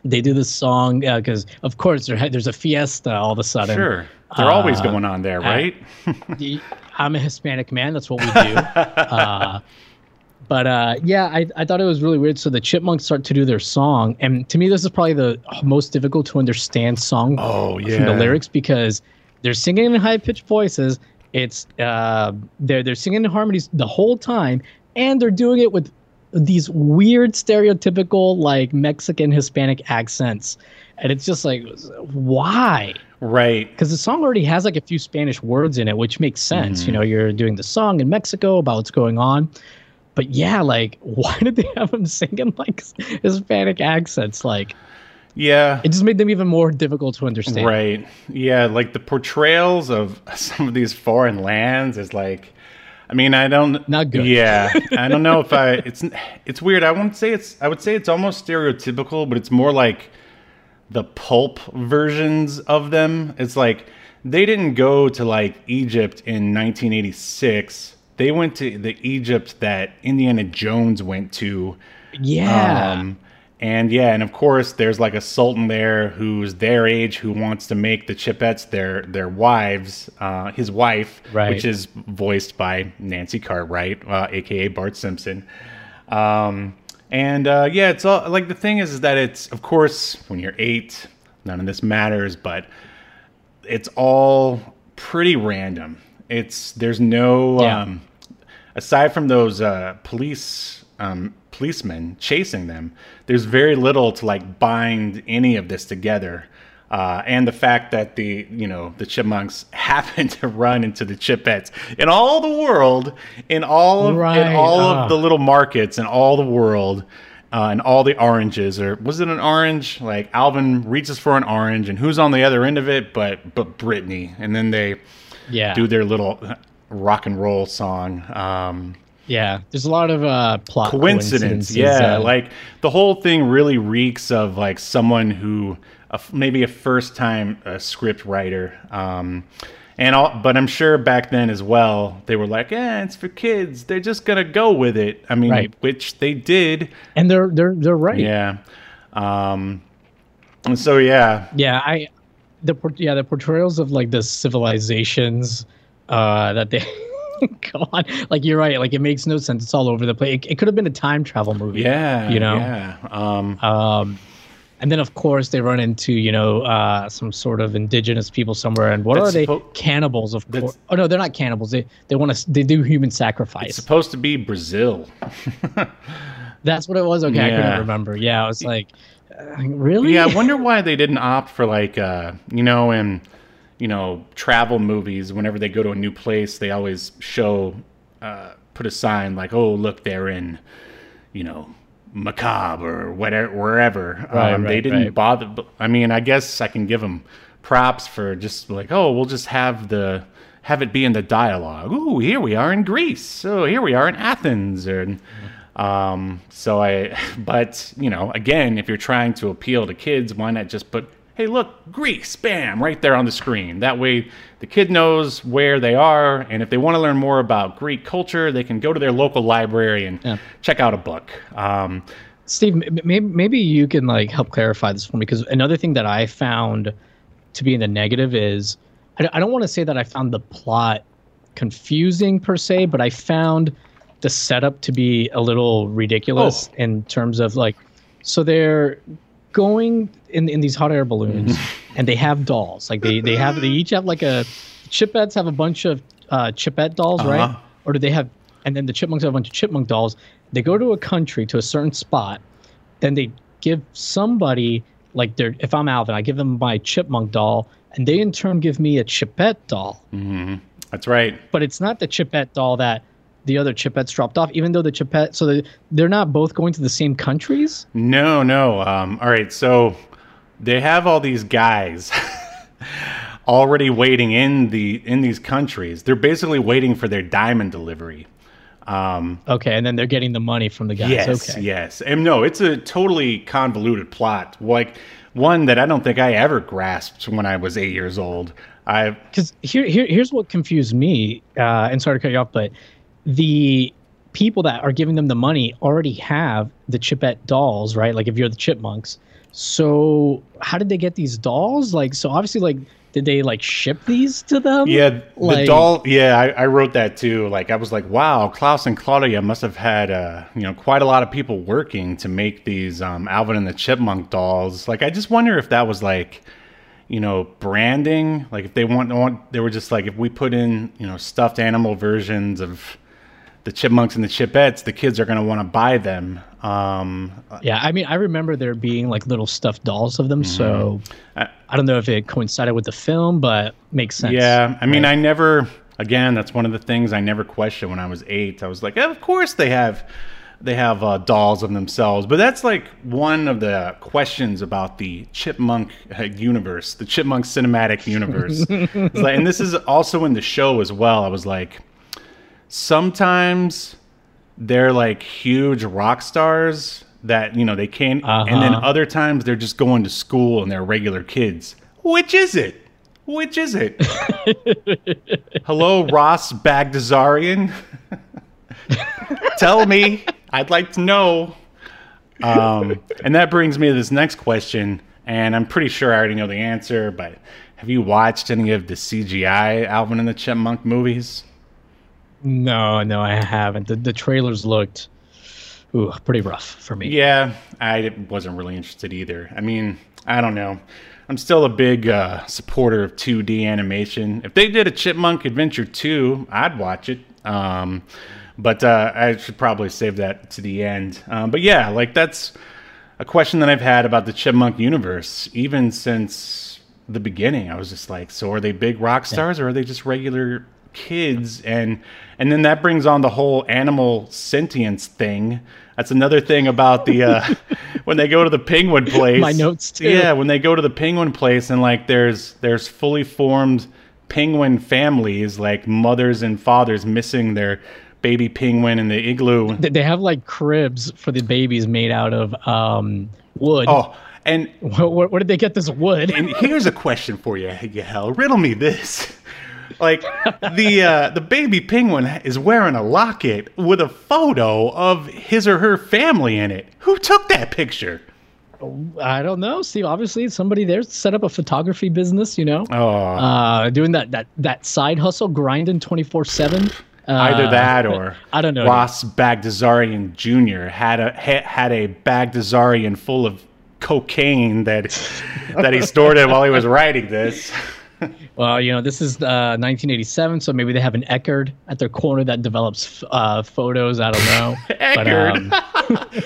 They do this song because, of course, there, there's a fiesta all of a sudden. Sure. They're always Uh, going on there, right? The- I'm a Hispanic man. That's what we do. uh, but uh, yeah, I, I thought it was really weird. So the chipmunks start to do their song, and to me, this is probably the most difficult to understand song Oh, from the lyrics because they're singing in high pitched voices. It's uh, they're they're singing in harmonies the whole time, and they're doing it with these weird stereotypical like Mexican Hispanic accents, and it's just like why? right. because the song already has like a few Spanish words in it, which makes sense. Mm-hmm. You know, you're doing the song in Mexico about what's going on. But yeah, like, why did they have them singing like Hispanic accents? Like, Yeah. it just made them even more difficult to understand. Right. Yeah, like the portrayals of some of these foreign lands is like I mean, I don't Not good. Yeah. I don't know if I it's it's weird. I wouldn't say it's I would say it's almost stereotypical, but it's more like the pulp versions of them. It's like they didn't go to like Egypt in 1986. They went to the Egypt that Indiana Jones went to Yeah. um, and yeah, and of course, there's like a sultan there who's their age who wants to make the Chipettes their their wives, uh, his wife, Right. which is voiced by Nancy Cartwright, uh, aka Bart Simpson. Um, and uh, yeah, it's all like the thing is, is that it's of course when you're eight, none of this matters, but it's all pretty random. It's there's no Yeah. um, aside from those uh, police um, policemen chasing them, there's very little to like bind any of this together. Uh, and the fact that the you know the chipmunks happen to run into the chipettes in all the world, in all of in all ah. of the little markets in all the world, uh, and all the oranges, or was it an orange? Like Alvin reaches for an orange, and who's on the other end of it? But but Brittany, and then they yeah. do their little rock and roll song. Um, yeah. There's a lot of uh, plot coincidence, coincidences, yeah. uh, like the whole thing really reeks of like someone who, f maybe a first time uh, script writer. Um, and all, but I'm sure back then as well, they were like, "Yeah, it's for kids. They're just gonna go with it." I mean, Right. which they did. and they're they're they're right. Yeah. Um, and so yeah, Yeah, I the yeah the portrayals of like the civilizations uh that they go on. Like you're right. Like it makes no sense. It's all over the place. It, it could have been a time travel movie yeah, you know? yeah. Um, um and then of course they run into you know uh some sort of indigenous people somewhere. And what are they? suppo- cannibals of course oh no they're not cannibals. They they want to they do human sacrifice. it's supposed to be Brazil. that's what it was? Okay i Yeah. couldn't remember. Yeah i was like uh, really? Yeah, I wonder why they didn't opt for like uh, you know, in you know, travel movies, whenever they go to a new place, they always show uh, put a sign like, "Oh, look, they're in, you know, macabre or whatever, wherever." Right, um, they didn't right. bother. I mean, I guess I can give them props for just like, "Oh, we'll just have the have it be in the dialogue." Ooh, here we are in Greece. So here we are in Athens, or um, so I, but you know, again, if you're trying to appeal to kids, why not just put, hey, look, Greece, bam, right there on the screen. That way, the kid knows where they are, and if they want to learn more about Greek culture, they can go to their local library and Yeah. check out a book. Um, Steve, maybe maybe you can like help clarify this for me because another thing that I found to be in the negative is I, I don't want to say that I found the plot confusing per se, but I found the setup to be a little ridiculous Oh. in terms of like, so they're going in in these hot air balloons and they have dolls. Like they they have they each have like a chipettes have a bunch of uh chipette dolls right? Uh-huh. or do they have and then the chipmunks have a bunch of chipmunk dolls. They go to a country to a certain spot then they give somebody like their if i'm alvin i give them my chipmunk doll and they in turn give me a chipette doll. That's right. but it's not the chipette doll that the other chipettes dropped off even though the chipette so they, they're not both going to the same countries No, no. Um, all right, so they have all these guys already waiting in the in these countries. They're basically waiting for their diamond delivery. Um, Okay, and then they're getting the money from the guys. yes, okay. yes, and no, it's a totally convoluted plot. Like one that I don't think I ever grasped when I was eight years old. I because here, here here's what confused me uh, and sorry to cut you off but the people that are giving them the money already have the chipette dolls right like if you're the chipmunks so how did they get these dolls like so obviously like did they like ship these to them Yeah, the Like- doll. Yeah, I, I wrote that too. Like I was like, wow, Klaus and Claudia must have had, uh, you know, quite a lot of people working to make these um, Alvin and the Chipmunk dolls. Like I just wonder if that was like, you know, branding. Like if they want, want they were just like, if we put in, you know, stuffed animal versions of the Chipmunks and the Chipettes, the kids are gonna want to buy them. Um, yeah i mean i remember there being like little stuffed dolls of them so I- i don't know if it coincided with the film but makes sense Yeah, I mean, I never. Again, that's one of the things I never questioned when I was eight. I was like, of course they have, they have uh, dolls of themselves. But that's like one of the questions about the Chipmunk uh, universe, the Chipmunk cinematic universe. Like, and this is also in the show as well. I was like, sometimes they're like huge rock stars that you know they can't, and then Uh-huh. other times they're just going to school and they're regular kids. Which is it? Which is it? Hello, Ross Bagdasarian. Tell me. I'd like to know. Um, and that brings me to this next question, and I'm pretty sure I already know the answer, but have you watched any of the CGI Alvin and the Chipmunk movies? No no i haven't the, the trailers looked ooh, pretty rough for me Yeah, I wasn't really interested either. I mean, I don't know. I'm still a big uh, supporter of 2D animation. If they did a Chipmunk Adventure 2, I'd watch it. Um, but uh, I should probably save that to the end. Um, but yeah, like that's a question that I've had about the Chipmunk universe, even since the beginning. I was just like, so are they big rock stars or are they just regular kids? And and then that brings on the whole animal sentience thing. That's another thing about the uh, when they go to the penguin place. My notes, too. Yeah, when they go to the penguin place and like there's there's fully formed penguin families, like mothers and fathers missing their baby penguin in the igloo. They- have like cribs for the babies made out of um, wood. Oh, and Where, where, where did they get this wood? and here's a question for you, Yahel. Riddle me this. Like the uh, the baby penguin is wearing a locket with a photo of his or her family in it. Who took that picture? I don't know. See, obviously somebody there set up a photography business. You know, Oh, uh, doing that that that side hustle, grinding twenty four seven. Uh, either that or I don't know. Ross Bagdasarian Jr. had a ha, had a Bagdasarian full of cocaine that that he stored it while he was writing this. Well, you know, this is uh, 1987, so maybe they have an Eckerd at their corner that develops uh, photos. I don't know. But, Eckerd.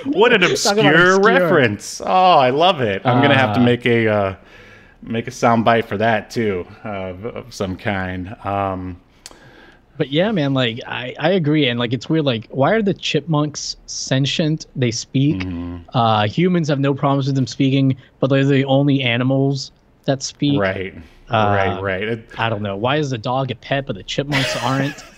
um, what an obscure, obscure. reference! Oh, I love it. I'm gonna have to Uh, make a uh, make a sound bite for that too, of, of some kind. Um, But yeah, man, like I, I agree, and like it's weird. Like, why are the chipmunks sentient? They speak. Mm-hmm. Uh, humans have no problems with them speaking, but they're the only animals that speak. right, Uh, right, right. It- I don't know. Why is the dog a pet, but the chipmunks aren't?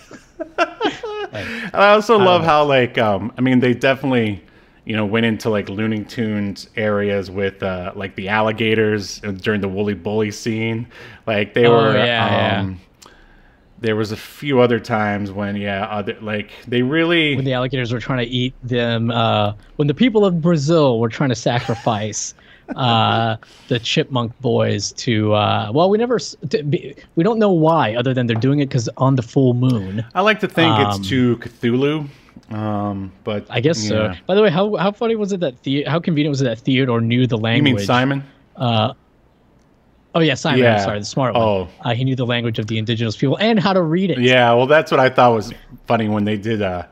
And I also love how like um I mean they definitely you know went into like Looney Tunes areas with uh like the alligators during the Wooly Bully scene. Like they Oh, were yeah, um there was a few other times when yeah other like they really when the alligators were trying to eat them, uh, when the people of Brazil were trying to sacrifice uh, the chipmunk boys to, uh, well, we never, be, we don't know why, other than they're doing it because on the full moon. I like to think Um, it's to Cthulhu. Um but I guess so. By the way, how how funny was it that the how convenient was it that Theodore knew the language? You mean Simon? Uh, oh yeah, Simon. Yeah. I'm sorry, the smart one. Oh. Uh, he knew the language of the indigenous people and how to read it. Yeah, well, that's what I thought was funny when they did. Uh,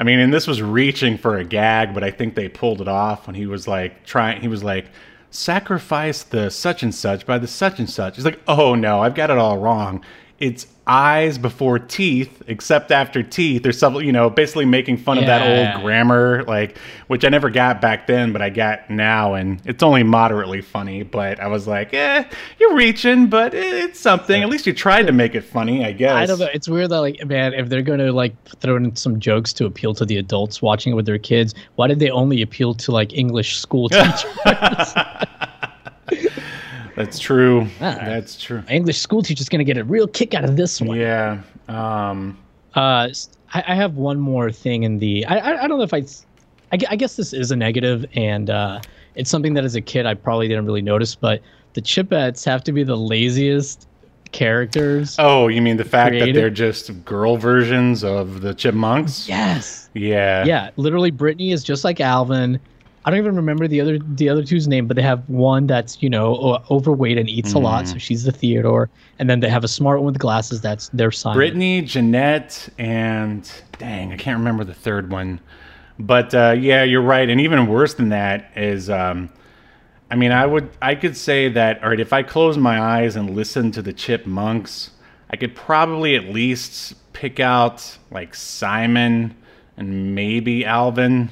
I mean, and this was reaching for a gag, but I think they pulled it off when he was like trying. He was like, "Sacrifice the such and such by the such and such." He's like, "Oh no, I've got it all wrong. it's eyes before teeth, except after teeth, or something, you know, basically making fun of that old grammar, like, which I never got back then, but I got now, and it's only moderately funny. But I was like, eh, you're reaching, but it's something. At least you tried to make it funny, I guess. I don't know. It's weird that like man, if they're gonna like throw in some jokes to appeal to the adults watching it with their kids, why did they only appeal to like English school teachers? That's true. Ah. That's true. English school teacher's gonna get a real kick out of this one. Yeah. Um, Uh, I, I have one more thing in the. I I, I don't know if I, gue- I guess this is a negative, and uh, it's something that as a kid I probably didn't really notice, but the Chipettes have to be the laziest characters. oh, you mean the fact that they're just girl versions of the chipmunks? Yes. Yeah. Yeah, literally, Brittany is just like Alvin. I don't even remember the other the other two's name, but they have one that's you know overweight and eats a lot, Mm. so she's the Theodore, and then they have a smart one with glasses that's their Simon. Brittany, Jeanette, and dang, I can't remember the third one. But uh, yeah, you're right. And even worse than that is, um, I mean, I would, I could say that, all right, if I close my eyes and listen to the Chipmunks, I could probably at least pick out like Simon and maybe Alvin.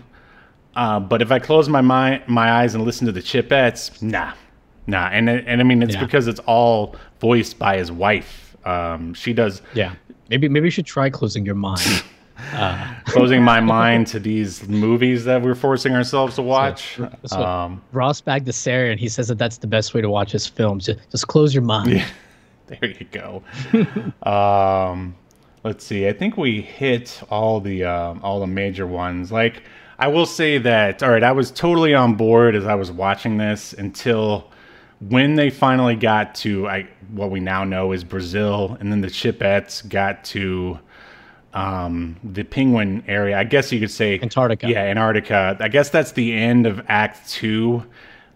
Uh, but if I close my my my eyes and listen to the Chipettes, nah, nah. And and I mean, it's Yeah. because it's all voiced by his wife. Um, she does Yeah, maybe maybe you should try closing your mind. closing my mind to these movies that we're forcing ourselves to watch. So- Um, Ross Bagdasarian, he says that that's the best way to watch his films. Just, just close your mind. Yeah, there you go. um, let's see. I think we hit all the um, all the major ones. Like I will say that. All right, I was totally on board as I was watching this until when they finally got to I what we now know is Brazil, and then the Chipettes got to um, the Penguin area. I guess you could say Antarctica. Yeah, Antarctica. I guess that's the end of Act Two.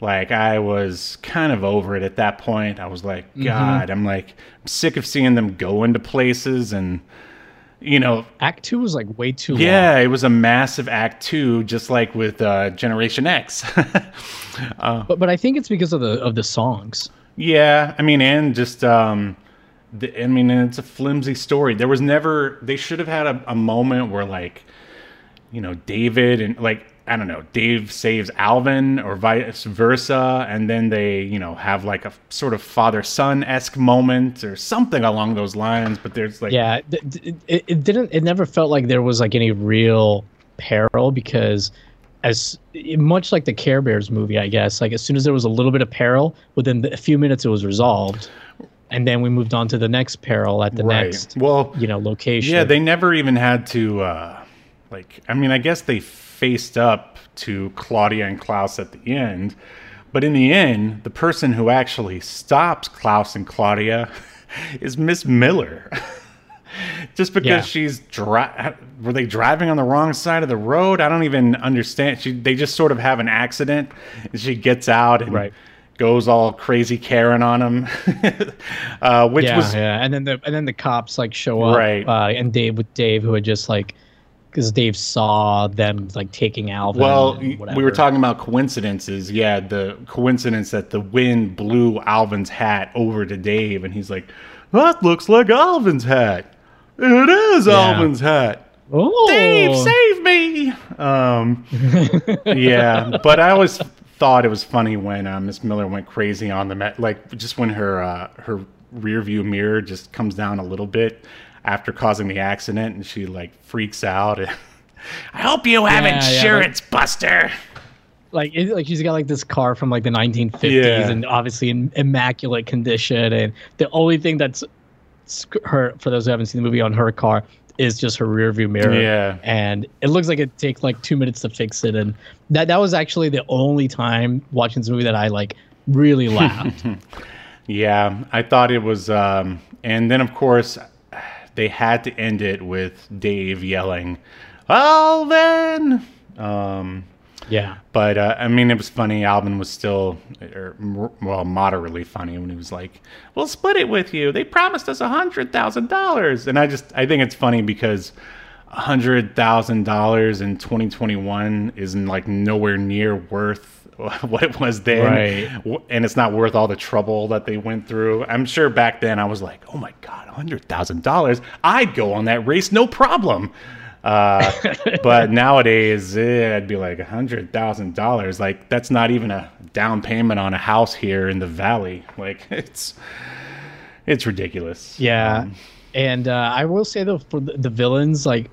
Like I was kind of over it at that point. I was like, Mm-hmm. God, I'm like, I'm sick of seeing them go into places and, you know, Act two was like way too long. yeah, it was a massive Act Two, just like with uh, Generation X. but but I think it's because of the of the songs. Yeah, I mean, and just, um, the, I mean, and it's a flimsy story. There was never, they should have had a, a moment where, like, you know, David and, like, I don't know, Dave saves Alvin or vice versa, and then they, you know, have like a sort of father son esque moment or something along those lines. But there's like, Yeah, it, it didn't. It never felt like there was like any real peril because, as much like the Care Bears movie, I guess, like as soon as there was a little bit of peril, within a few minutes it was resolved, and then we moved on to the next peril at the right. next, Well, you know, location. Yeah, they never even had to, uh, like, I mean, I guess they faced up to Claudia and Klaus at the end, but in the end, the person who actually stops Klaus and Claudia is Miss Miller. Just because Yeah. she's dri- were they driving on the wrong side of the road? I don't even understand. She they just sort of have an accident, and she gets out and Right. goes all crazy Karen on him, uh, which yeah, was yeah, and then the and then the cops like show up, Right. Uh, and Dave with Dave who had just like, because Dave saw them like taking Alvin. Well, we were talking about coincidences. Yeah, the coincidence that the wind blew Alvin's hat over to Dave, and he's like, "That looks like Alvin's hat. It is Yeah. Alvin's hat." Oh, Dave, save me! Um, yeah, but I always thought it was funny when uh, Miss Miller went crazy on the met, like just when her uh, her rear view mirror just comes down a little bit after causing the accident, and she like freaks out. I hope you have Yeah, yeah, like- insurance, Buster. like it, like she's got like this car from like the 1950s Yeah. and obviously in immaculate condition and the only thing that's her for those who haven't seen the movie on her car is just her rear view mirror Yeah. and it looks like it takes like two minutes to fix it and that that was actually the only time watching this movie that i like really laughed Yeah, I thought it was, um, and then of course they had to end it with Dave yelling, "Alvin!" Um, yeah but uh, I mean, it was funny. Alvin was still, er, m- well, moderately funny when he was like, "We'll split it with you. They promised us a hundred thousand dollars," and I just, I think it's funny because a hundred thousand dollars in 2021 is like nowhere near worth what it was then, Right. and it's not worth all the trouble that they went through. I'm sure back then I was like, oh my god, hundred thousand dollars, I'd go on that race, no problem. Uh, but nowadays, eh, I'd be like a hundred thousand dollars. Like that's not even a down payment on a house here in the valley. Like it's it's ridiculous. Yeah, and uh, I will say though, for the, the villains, like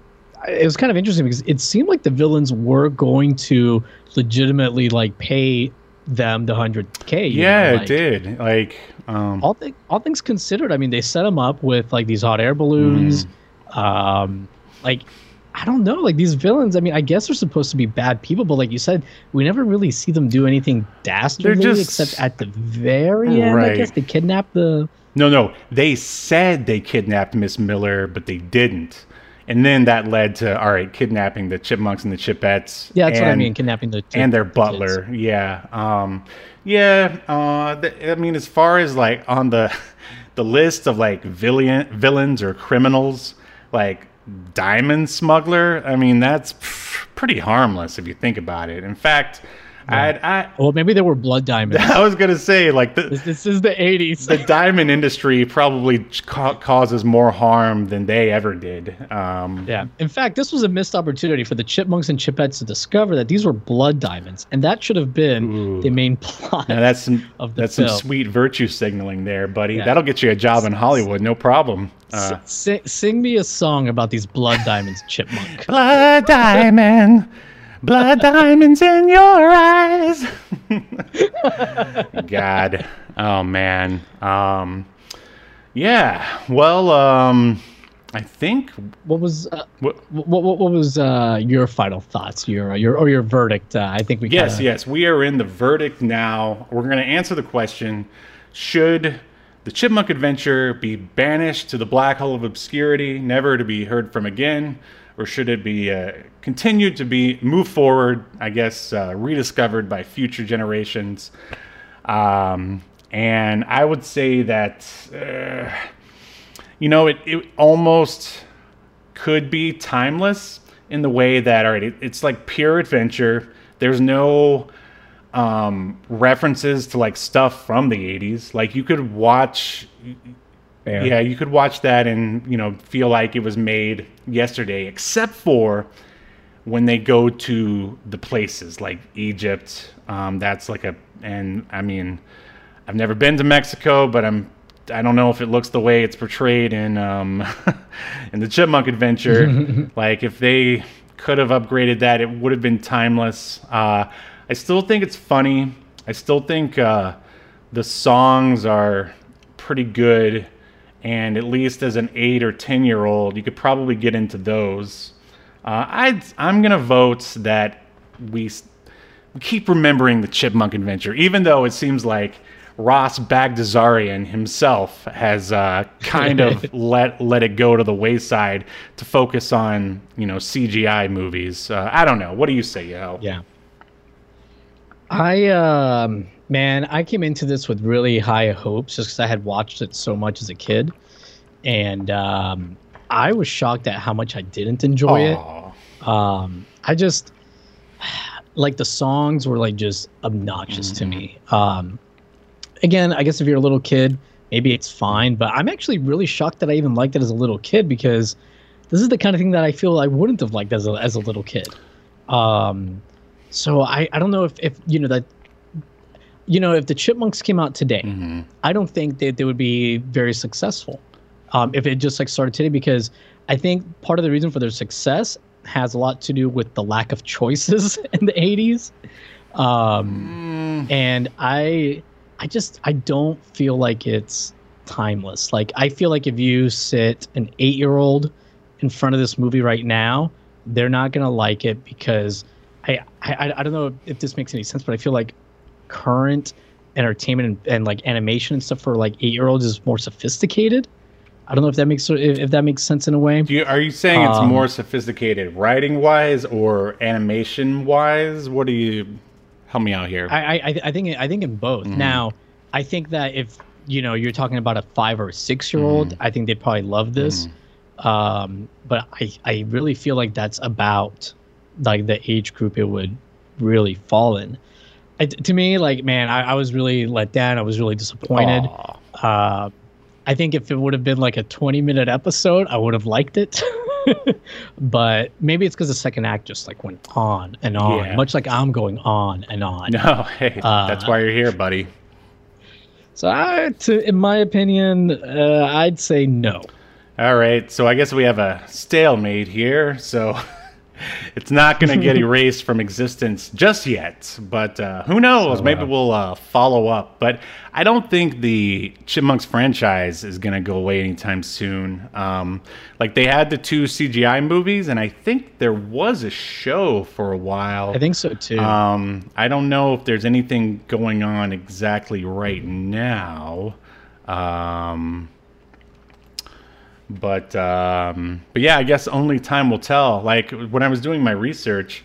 it was kind of interesting because it seemed like the villains were going to legitimately like pay them the hundred k. Yeah, like, it did. Like, um, All thing, all things considered, I mean, they set them up with like these hot air balloons. Mm. Um, like I don't know, like these villains. I mean, I guess they're supposed to be bad people, but like you said, we never really see them do anything dastardly just- except at the very end. I guess they kidnap the. no, no, they said they kidnapped Miss Miller, but they didn't. And then that led to all right, kidnapping the chipmunks and the chipettes. Yeah, that's what I mean, kidnapping the and their the butler. Yeah. Um, yeah. Uh, th- I mean, as far as like on the the list of like villain villains or criminals, like diamond smuggler. I mean, that's pretty harmless if you think about it. In fact, I Well, maybe there were blood diamonds. I was gonna say like the this, this is the 80s. the diamond industry probably ca- causes more harm than they ever did. Um, yeah. In fact, this was a missed opportunity for the chipmunks and chipettes to discover that these were blood diamonds, and that should have been Ooh. the main plot. Now that's some Of the that's some sweet virtue signaling there, buddy. Yeah. That'll get you a job in Hollywood, no problem. Uh, S- sing, sing me a song about these blood diamonds, chipmunk. blood diamond, blood diamonds in your eyes. God, oh man, um, yeah. Well, um, I think What was uh, what, what, what, what was uh, your final thoughts, your your or your verdict? Uh, I think we Yes, kinda, yes. We are in the verdict now. We're going to answer the question Should the Chipmunk Adventure be banished to the black hole of obscurity, never to be heard from again? Or should it be uh, continued to be moved forward, I guess, uh, rediscovered by future generations? Um, and I would say that, uh, you know, it, it almost could be timeless in the way that all right it, it's like pure adventure there's no um references to like stuff from the 80s like you could watch Fair. yeah you could watch that and you know feel like it was made yesterday except for when they go to the places like egypt um that's like a and i mean I've never been to Mexico, but I'm I don't know if it looks the way it's portrayed in um, in the Chipmunk Adventure. like if they could have upgraded that, it would have been timeless. Uh, I still think it's funny. I still think uh, the songs are pretty good, and at least as an eight or ten year old, you could probably get into those. Uh, I'd, I'm gonna vote that we we keep remembering the Chipmunk Adventure, even though it seems like Ross Bagdasarian himself has uh, kind of let let it go to the wayside to focus on you know CGI movies. Uh, I don't know. What do you say, Yo? Yeah. I um man, I came into this with really high hopes just because I had watched it so much as a kid, and um, I was shocked at how much I didn't enjoy Aw. it. Um, I just like the songs were like just obnoxious to me. Um, again, I guess if you're a little kid, maybe it's fine, but I'm actually really shocked that I even liked it as a little kid because this is the kind of thing that I feel I wouldn't have liked as a as a little kid. Um, so I, I don't know if, if you know that you know if the chipmunks came out today Mhm. i don't think that they would be very successful um, if it just like started today because i think part of the reason for their success has a lot to do with the lack of choices in the 80s um, Mm, and i i just i don't feel like it's timeless. Like i feel like if you sit an eight year old in front of this movie right now they're not gonna like it because I, I I don't know if this makes any sense, but I feel like current entertainment and, and like animation and stuff for like eight year olds is more sophisticated. I don't know if that makes if, if that makes sense in a way. do you, are you saying it's Um, more sophisticated writing wise or animation wise? What do you help me out here? I I, I think I think in both. Now, I think that if you know you're talking about a five or six year old, I think they'd probably love this. Um, but I I really feel like that's about like the age group it would really fall in. I, to me, like man, I, I was really let down. I was really disappointed. Uh, I think if it would have been like a 20 minute episode, I would have liked it. but maybe it's because the second act just like went on and on, Yeah. much like I'm going on and on. No, hey, that's Uh, why you're here, buddy. So, I, to, in my opinion, uh, I'd say no. All right, so I guess we have a stalemate here. So it's not going to get erased from existence just yet. But uh, who knows? So, Maybe uh, we'll uh, follow up. But I don't think the Chipmunks franchise is going to go away anytime soon. Um, like they had the two CGI movies, and I think there was a show for a while. I think so too. Um, I don't know if there's anything going on exactly right now. Um, but um, but yeah, I guess only time will tell. Like when I was doing my research,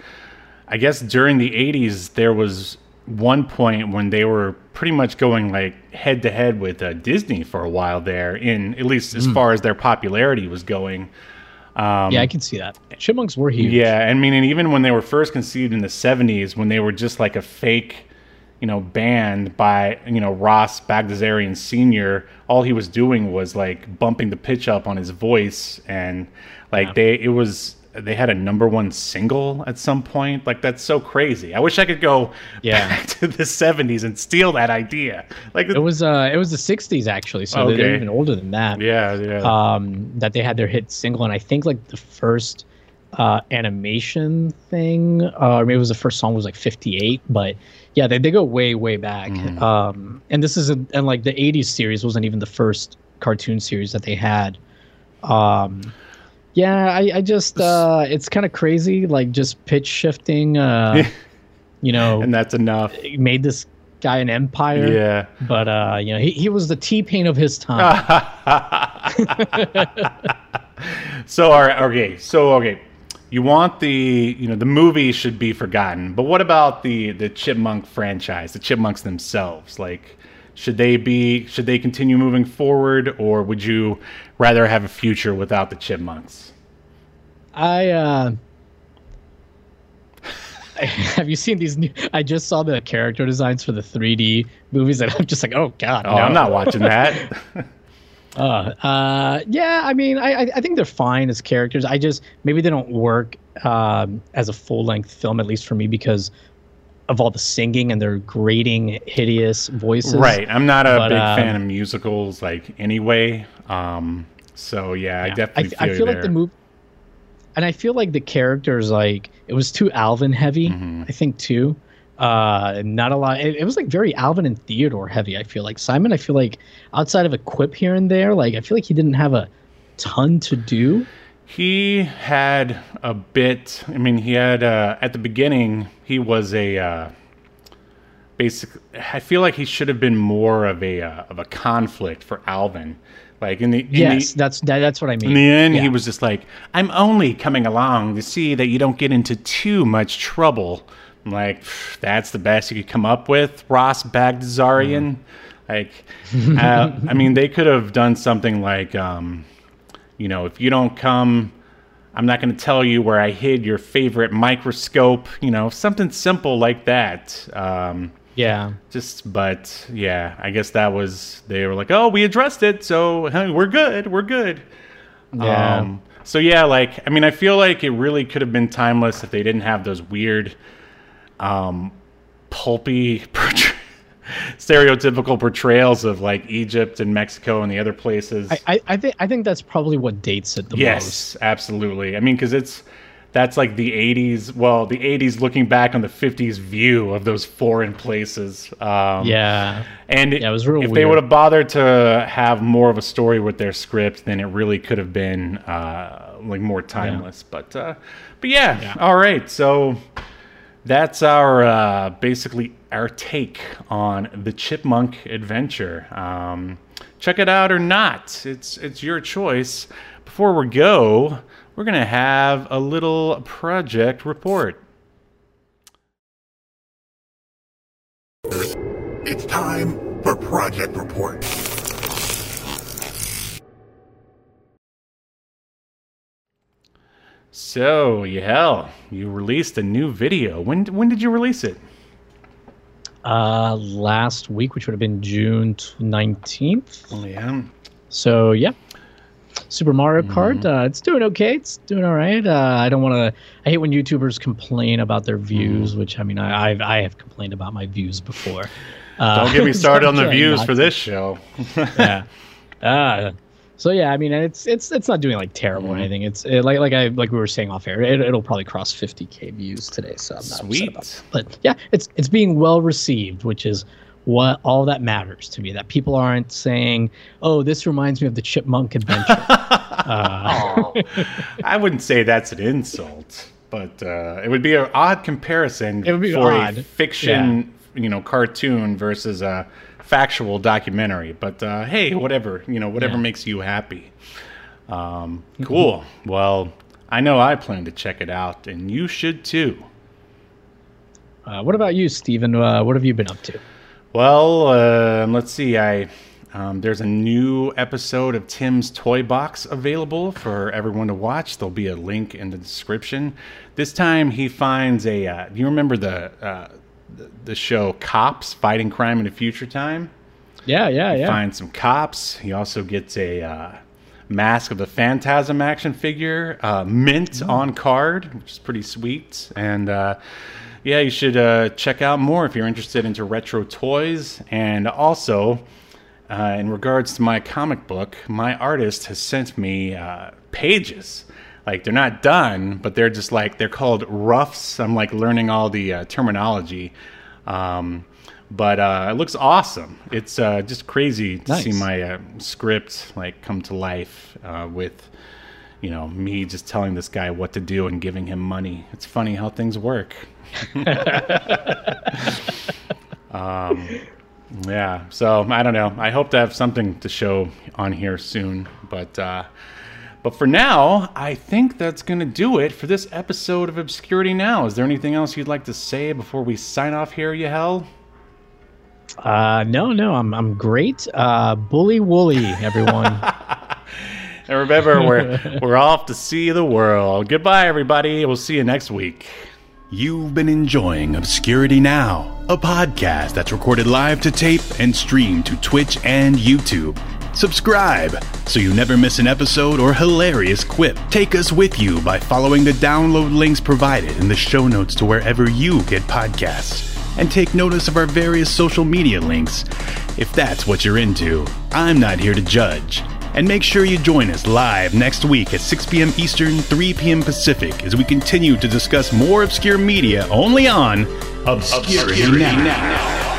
I guess during the 80s there was one point when they were pretty much going like head to head with uh, Disney for a while there in at least as far as their popularity was going. Um, yeah, I can see that. Chipmunks were huge. yeah, I mean, and even when they were first conceived in the '70s, when they were just like a fake, you know, banned by you know Ross Bagdasarian Sr., all he was doing was like bumping the pitch up on his voice, and like Yeah. they, it was they had a number one single at some point. Like that's so crazy. I wish I could go Yeah. back to the '70s and steal that idea. Like, It was uh, it was the '60s actually, so they're even older than that. yeah, yeah. um, that they had their hit single, and I think like the first uh, animation thing, uh, or maybe it was the first song was like '58, but yeah, they, they go way way back. Mhm. Um, and this is a, and like the '80s series wasn't even the first cartoon series that they had. Um, yeah, I, I just uh, it's kind of crazy, like just pitch shifting. Uh, you know, and that's enough. made this guy an empire. Yeah. But uh, you know, he, he was the T Pain of his time. so all right, okay, so okay, you want the you know the movie should be forgotten, but what about the the Chipmunk franchise, the Chipmunks themselves? Like, should they be should they continue moving forward, or would you rather have a future without the Chipmunks? I uh have you seen these new I just saw the character designs for the 3D movies and I'm just like, oh god. Oh, no. I'm not watching that. Uh, uh yeah, I mean I I think they're fine as characters. I just maybe they don't work um as a full length film, at least for me, because of all the singing and their grating, hideous voices. right, I'm not a But, big um, fan of musicals, like anyway. Um, so yeah, I definitely I, feel, I feel like the movie, and I feel like the characters like it was too Alvin heavy. Mhm. I think too. Uh, not a lot. It, it was like very Alvin and Theodore heavy. I feel like Simon. I feel like outside of a quip here and there, like I feel like he didn't have a ton to do. He had a bit. I mean, he had uh, at the beginning. He was a uh, basic. I feel like he should have been more of a uh, of a conflict for Alvin. Like in the in yes, the, that's that, that's what I mean. in the end, he was just like, "I'm only coming along to see that you don't get into too much trouble." I'm like, "That's the best you could come up with, Ross Bagdasarian." Like, uh, I mean, they could have done something like, um, you know, if you don't come, I'm not going to tell you where I hid your favorite microscope. You know, something simple like that. Um, yeah. just, but yeah, I guess that was they were like, oh, we addressed it, so hey, we're good, we're good. Yeah. Um, so yeah, like I mean, I feel like it really could have been timeless if they didn't have those weird, um, pulpy, stereotypical portrayals of like Egypt and Mexico and the other places. I, I, I think I think that's probably what dates it the most. yes, absolutely. I mean, because it's that's like the 80s well the 80s looking back on the 50s view of those foreign places um, Yeah. and Yeah, it was real if they would have bothered to have more of a story with their script then it really could have been uh, like more timeless but uh, but yeah, Yeah. all right so that's our uh, basically our take on the chipmunk adventure. Um, check it out or not it's it's your choice. Before we go we're gonna have a little project report. It's time for Project Report. So yeah you released a new video when when did you release it Uh, last week, which would have been June nineteenth. Oh, yeah. So yeah, Super Mario Kart. Uh, it's doing okay. It's doing all right. Uh, I don't want to. I hate when YouTubers complain about their views, which I mean, I I've, I have complained about my views before. Uh, Don't get me started on the views for this show. yeah. Uh, so yeah, I mean, it's it's it's not doing like terrible or anything. It's it, like like I like we were saying off air. It, it'll probably cross 50k views today. So I'm not Sweet. about that. But yeah, it's it's being well received, which is what all that matters to me. That people aren't saying, "Oh, this reminds me of the Chipmunk Adventure." uh, Oh, I wouldn't say that's an insult, but uh, it would be an odd comparison It would be for odd. a fiction, you know, cartoon versus a factual documentary. But uh, hey, whatever, you know, whatever Yeah. makes you happy. Um, cool. Well, I know I plan to check it out, and you should too. uh, what about you, Stephen? Uh, what have you been up to? Well, uh, let's see. I um, there's a new episode of Tim's Toy Box available for everyone to watch. There'll be a link in the description. This time, he finds a. Uh, do you remember the, uh, the show Cops Fighting Crime in a Future Time? Yeah, yeah, yeah. Finds some cops. He also gets a uh, Mask of the Phantasm action figure, uh, mint on card, which is pretty sweet. And uh, yeah, you should uh, check out more if you're interested into retro toys. And also, uh, in regards to my comic book, my artist has sent me uh, pages. Like they're not done, but they're just like they're called roughs. I'm like learning all the uh, terminology. Um, but uh, it looks awesome. It's uh, just crazy to see my uh, script like come to life uh, with, you know, me just telling this guy what to do and giving him money. It's funny how things work. um, yeah. So I don't know. I hope to have something to show on here soon, but. But for now, I think that's going to do it for this episode of Obscurity Now. Is there anything else you'd like to say before we sign off here, Yahel? Uh, no, no, I'm I'm great. Uh, bully woolly, everyone. And remember, we're, we're off to see the world. Goodbye, everybody. We'll see you next week. You've been enjoying Obscurity Now, a podcast that's recorded live to tape and streamed to Twitch and YouTube. Subscribe so you never miss an episode or hilarious quip. Take us with you by following the download links provided in the show notes to wherever you get podcasts. And take notice of our various social media links if that's what you're into. I'm not here to judge. And make sure you join us live next week at 6 p.m. Eastern, 3 p.m. Pacific as we continue to discuss more obscure media only on Obscurity, now.